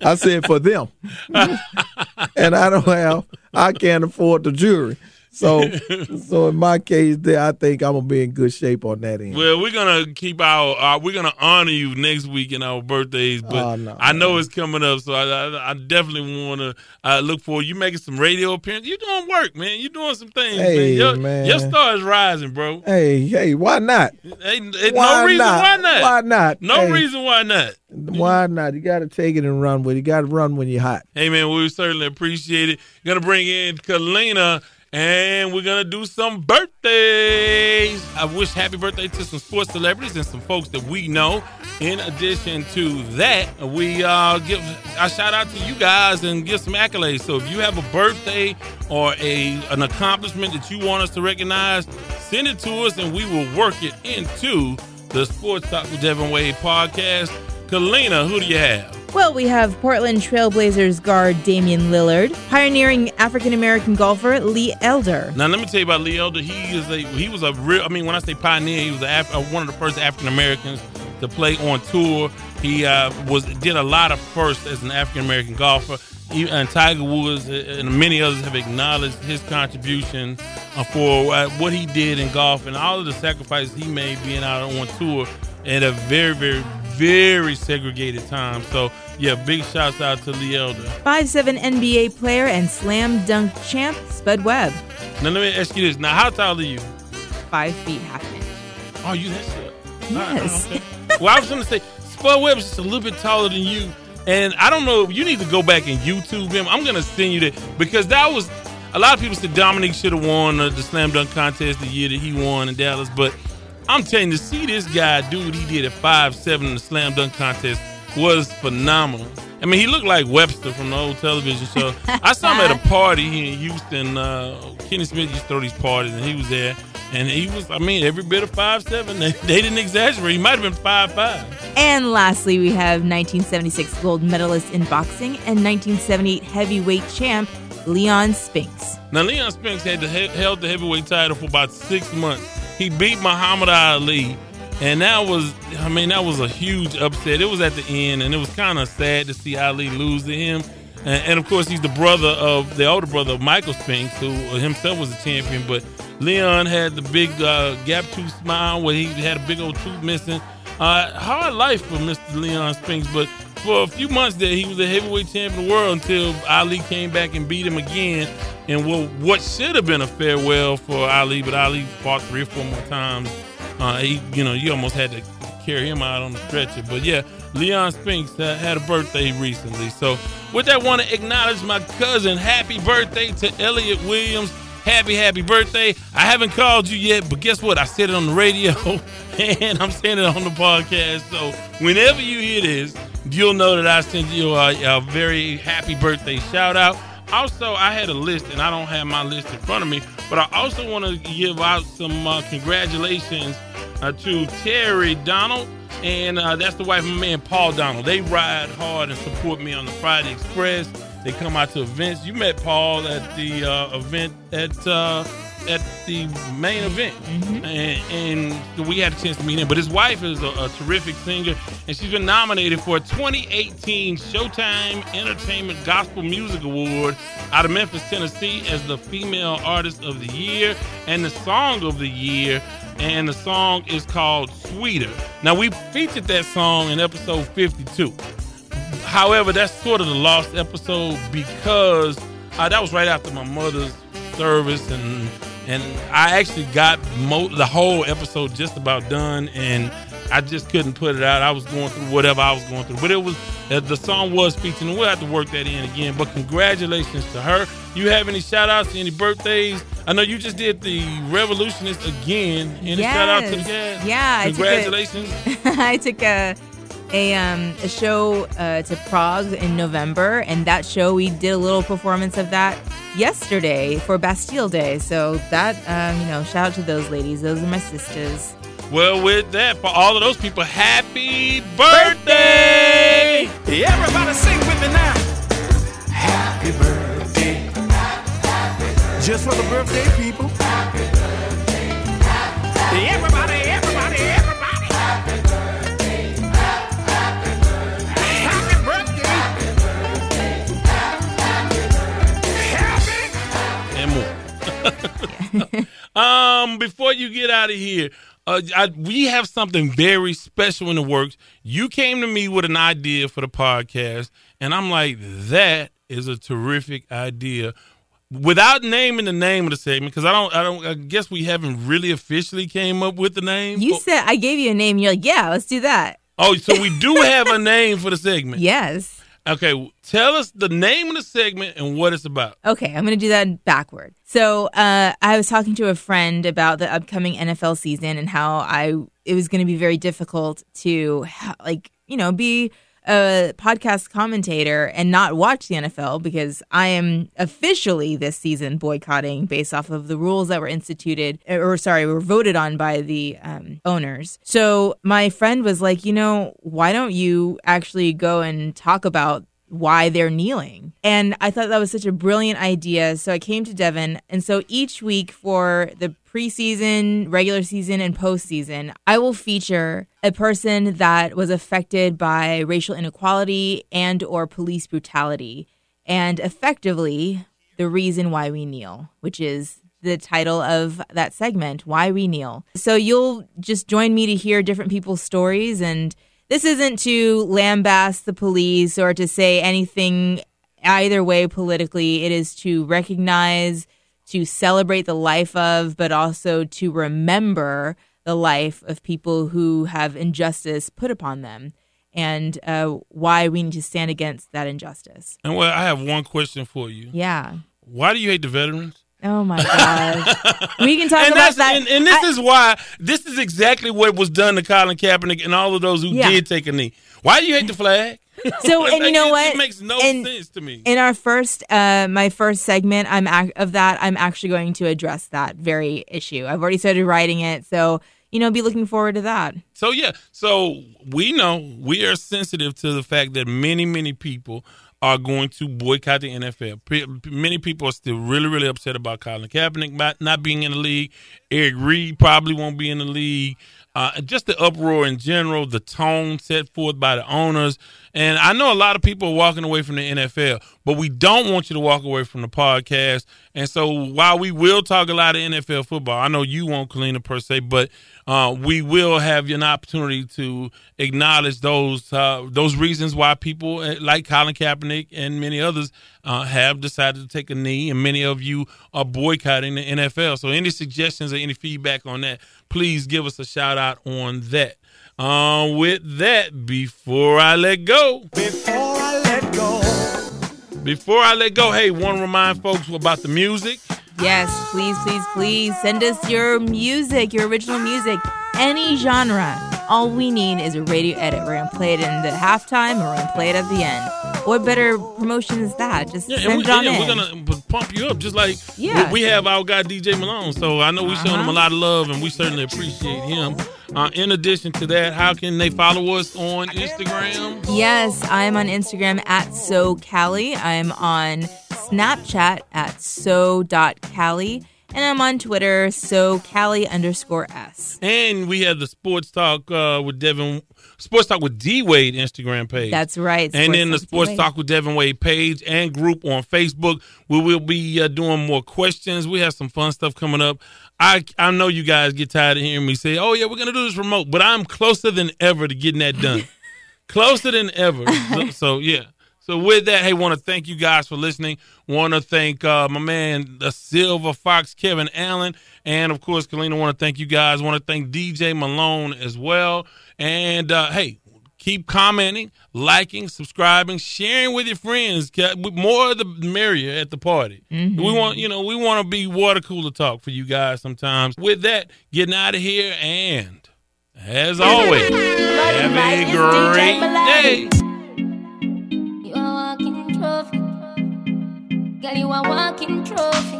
I said for them, (laughs) and I don't have. I can't afford the jury. So, (laughs) so in my case, there, I think I'm gonna be in good shape on that end. Well, we're gonna keep our. Uh, we're gonna honor you next week in our birthdays, but Oh, no, I know it's coming up, so I, I, I definitely want to uh, look for you making some radio appearances. You're doing work, man. You're doing some things, Hey, man. Your, man. your star is rising, bro. Hey, hey, why not? Ain't, ain't Why no reason not? why not. Why not? No Hey. reason why not. Why not? You got to take it and run with it. You got to run when you're hot. Hey man, we certainly appreciate it. Gonna bring in Kalina and we're gonna do some birthdays. I wish happy birthday to some sports celebrities and some folks that we know. In addition to that, we uh, give a shout out to you guys and give some accolades. So if you have a birthday or a an accomplishment that you want us to recognize, send it to us and we will work it into the Sports Talk with Devin Wade podcast. Kalina, who do you have? Well, we have Portland Trailblazers guard Damian Lillard, pioneering African American golfer Lee Elder. Now let me tell you about Lee Elder. He is a he was a real. I mean, when I say pioneer, he was a, Af- uh, one of the first African Americans to play on tour. He uh, was did a lot of firsts as an African American golfer. He, and Tiger Woods uh, and many others have acknowledged his contribution uh, for uh, what he did in golf and all of the sacrifices he made being out on tour at a very, very, very segregated time. So yeah, big shouts out to Lee Elder. Seven NBA player and slam dunk champ Spud Webb. Now let me ask you this. Now how tall are you? Five feet half an inch. Oh, you that shit. Yes. okay. well, I was gonna say Spud Webb is just a little bit taller than you, and I don't know. If you need to go back and YouTube him. I'm gonna send you that because that was a lot of people said Dominique should have won the slam dunk contest the year that he won in Dallas, but I'm telling you, to see this guy do what he did at five seven in the slam dunk contest was phenomenal. I mean, he looked like Webster from the old television show. (laughs) I saw him at a party here in Houston. Uh, Kenny Smith used to throw these parties, and he was there. And he was, I mean, every bit of five seven. (laughs) They, they didn't exaggerate. He might have been five five. And lastly, we have 1976 gold medalist in boxing and 1978 heavyweight champ Leon Spinks. Now, Leon Spinks had the, held the heavyweight title for about six months. He beat Muhammad Ali, and that was, I mean, that was a huge upset. It was at the end, and it was kind of sad to see Ali lose to him. And, and, of course, he's the brother of the older brother of Michael Spinks, who himself was a champion. But Leon had the big uh, gap tooth smile where he had a big old tooth missing. Uh, hard life for Mr. Leon Spinks, but for a few months there, he was the heavyweight champion of the world until Ali came back and beat him again. And what, what should have been a farewell for Ali, but Ali fought three or four more times. Uh, he, you know, you almost had to carry him out on the stretcher. But yeah, Leon Spinks uh, had a birthday recently. So with that, want to acknowledge my cousin. Happy birthday to Elliot Williams. Happy, happy birthday. I haven't called you yet, but guess what? I said it on the radio (laughs) and I'm saying it on the podcast. So whenever you hear this, you'll know that I sent you a, a very happy birthday shout out. Also, I had a list, and I don't have my list in front of me, but I also want to give out some uh, congratulations uh, to Terry Donald, and uh, that's the wife of my man Paul Donald. They ride hard and support me on the Friday Express. They come out to events. You met Paul at the uh, event at uh, at the main event, Mm-hmm. and, and we had a chance to meet him. But his wife is a, a terrific singer, and she's been nominated for a 2018 Showtime Entertainment Gospel Music Award out of Memphis, Tennessee, as the Female Artist of the Year and the Song of the Year. And the song is called Sweeter. Now, we featured that song in episode 52. However, that's sort of the lost episode because uh, that was right after my mother's service, and and I actually got mo- the whole episode just about done, and I just couldn't put it out. I was going through whatever I was going through, but it was uh, the song was featured, and we'll have to work that in again. But congratulations to her. You have any shout outs, any birthdays? I know you just did the Revolutionist again. Any shout out to the Yes. guys? Yeah, I took a- Congratulations. (laughs) I took a a um a show uh, to Prague in November, and that show we did a little performance of that yesterday for Bastille Day. So that um you know shout out to those ladies. Those are my sisters. Well, with that, for all of those people, happy birthday! Everybody sing with me now. Happy birthday. Just for the birthday people. Everybody, everybody, everybody. (laughs) um, before you get out of here, uh, I, we have something very special in the works. You came to me with an idea for the podcast, and I'm like, that is a terrific idea. Without naming the name of the segment, because I don't, I don't, I guess we haven't really officially came up with the name. You said I gave you a name. You're like, yeah, let's do that. Oh, so we do have a name for the segment. (laughs) Yes. Okay, tell us the name of the segment and what it's about. Okay, I'm going to do that backward. So, uh, I was talking to a friend about the upcoming NFL season and how I it was going to be very difficult to like, you know, be a podcast commentator and not watch the NFL because I am officially this season boycotting based off of the rules that were instituted or sorry, were voted on by the um, owners. So my friend was like, you know, why don't you actually go and talk about why they're kneeling. And I thought that was such a brilliant idea. So I came to Devon. And so each week for the preseason, regular season, and postseason, I will feature a person that was affected by racial inequality and or police brutality. And effectively the reason why we kneel, which is the title of that segment, Why We Kneel. So you'll just join me to hear different people's stories and this isn't to lambast the police or to say anything either way politically. It is to recognize, to celebrate the life of, but also to remember the life of people who have injustice put upon them and uh, why we need to stand against that injustice. And well, I have one question for you. Yeah. Why do you hate the veterans? Oh my God. (laughs) we can talk and about that. And, and this I- is why this is exactly what was done to Colin Kaepernick and all of those who Yeah. did take a knee. Why do you hate the flag? So, (laughs) and you know It- what? It makes no In- sense to me. In our first, uh, my first segment, I'm ac- of that. I'm actually going to address that very issue. I've already started writing it, so you know, be looking forward to that. So yeah, so we know we are sensitive to the fact that many, many people are going to boycott the NFL. P- many people are still really, really upset about Colin Kaepernick not, being in the league. Eric Reid probably won't be in the league. Uh, just the uproar in general, the tone set forth by the owners. And I know a lot of people are walking away from the NFL, but we don't want you to walk away from the podcast. And so while we will talk a lot of NFL football, I know you won't, Kalina, per se, but uh, we will have an opportunity to acknowledge those uh, those reasons why people uh, like Colin Kaepernick and many others uh, have decided to take a knee, and many of you are boycotting the NFL. So, any suggestions or any feedback on that, please give us a shout out on that. Uh, with that, before I let go, Before I let go. before I let go, hey, want to remind folks about the music. Yes, please, please, please send us your music, your original music, any genre. All we need is a radio edit. We're gonna play it in the halftime, or we're gonna play it at the end. What better promotion is that? Just Yeah, send we, it on yeah, in. we're gonna pump you up just like Yeah. we, we have our guy DJ Malone. So I know we showing him Uh-huh. a lot of love, and we certainly appreciate him. Uh, in addition to that, how can they follow us on Instagram? Yes, I'm on Instagram at SoCali. I'm on Snapchat at so.cali. And I'm on Twitter, SoCali underscore S. And we have the Sports Talk uh, with Devin, Sports Talk with D Wade Instagram page. That's right. and then the Sports D-Wade. Talk with Devin Wade page and group on Facebook. We will be uh, doing more questions. We have some fun stuff coming up. I I know you guys get tired of hearing me say, "Oh yeah, we're gonna do this remote," but I'm closer than ever to getting that done. (laughs) closer than ever. So, so, yeah. So with that, hey, want to thank you guys for listening. Want to thank uh, my man, the Silver Fox, Kevin Allen, and of course, Kalina. Want to thank you guys. Want to thank DJ Malone as well. And uh, hey, keep commenting, liking, subscribing, sharing with your friends. More the merrier at the party. Mm-hmm. We want, you know, we want to be water cooler talk for you guys sometimes. With that, getting out of here, and as always, have a great day. A walking trophy.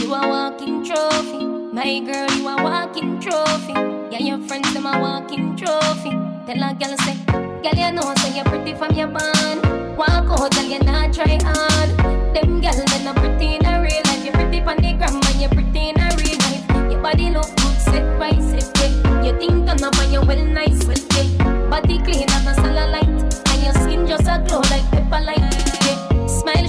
You a walking trophy. My girl, you a walking trophy. Yeah, your friends, them a walking trophy. Tell a girl, say, girl, you know, say you're pretty from your band. Walk out, girl, you not try hard. Them girl, they not pretty in a real life. You're pretty on the gram, and you're pretty in a real life. Your body look good, set by set, yeah. You think done up and you well nice, well, yeah. Body clean and a cellulite. And your skin just a glow like pepper light.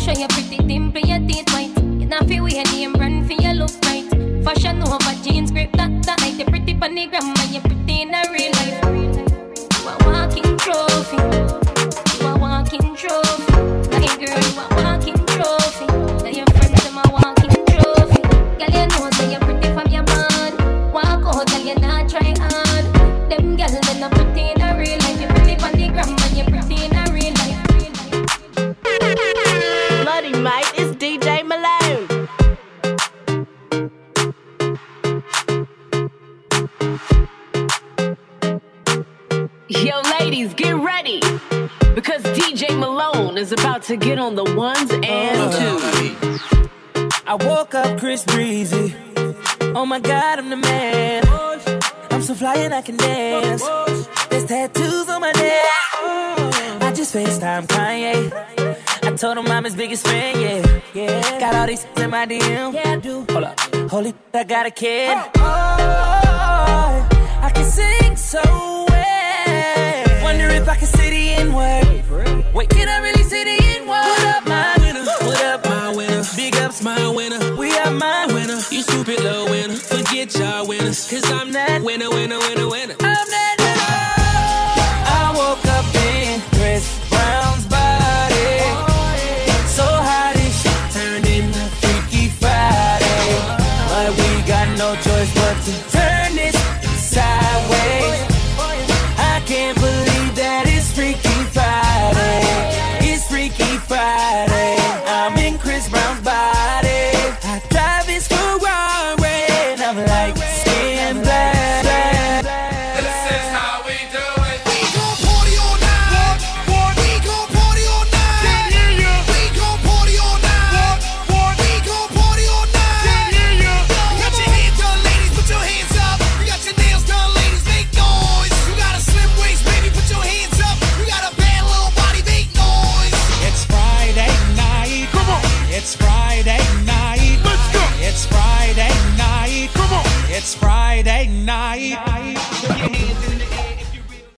Show your pretty dimple, your teeth white. You not feel weird, name brand for your look right. Fashion over jeans, grip that that night. You're pretty gram and you're pretty in a real life. You a walking trophy. You a walking trophy. My girl, you a walking is about to get on the ones and uh-huh. twos. I woke up Chris Breezy. Oh my god, I'm the man. I'm so fly and I can dance. There's tattoos on my neck. I just FaceTime Kanye. I told him I'm his biggest fan, yeah. yeah. Got all these in my DM. Yeah, I do. Hold up. Holy, I got a kid. Oh, oh, oh, oh. I can sing so. Wonder if I can say the N word. Wait, can I really say the N word? What up, my winner? What up, my winner? Big ups, my winner. We are my winner. You stupid little winner. Forget y'all winners. Cause I'm that winner, winner, winner, winner. I'm that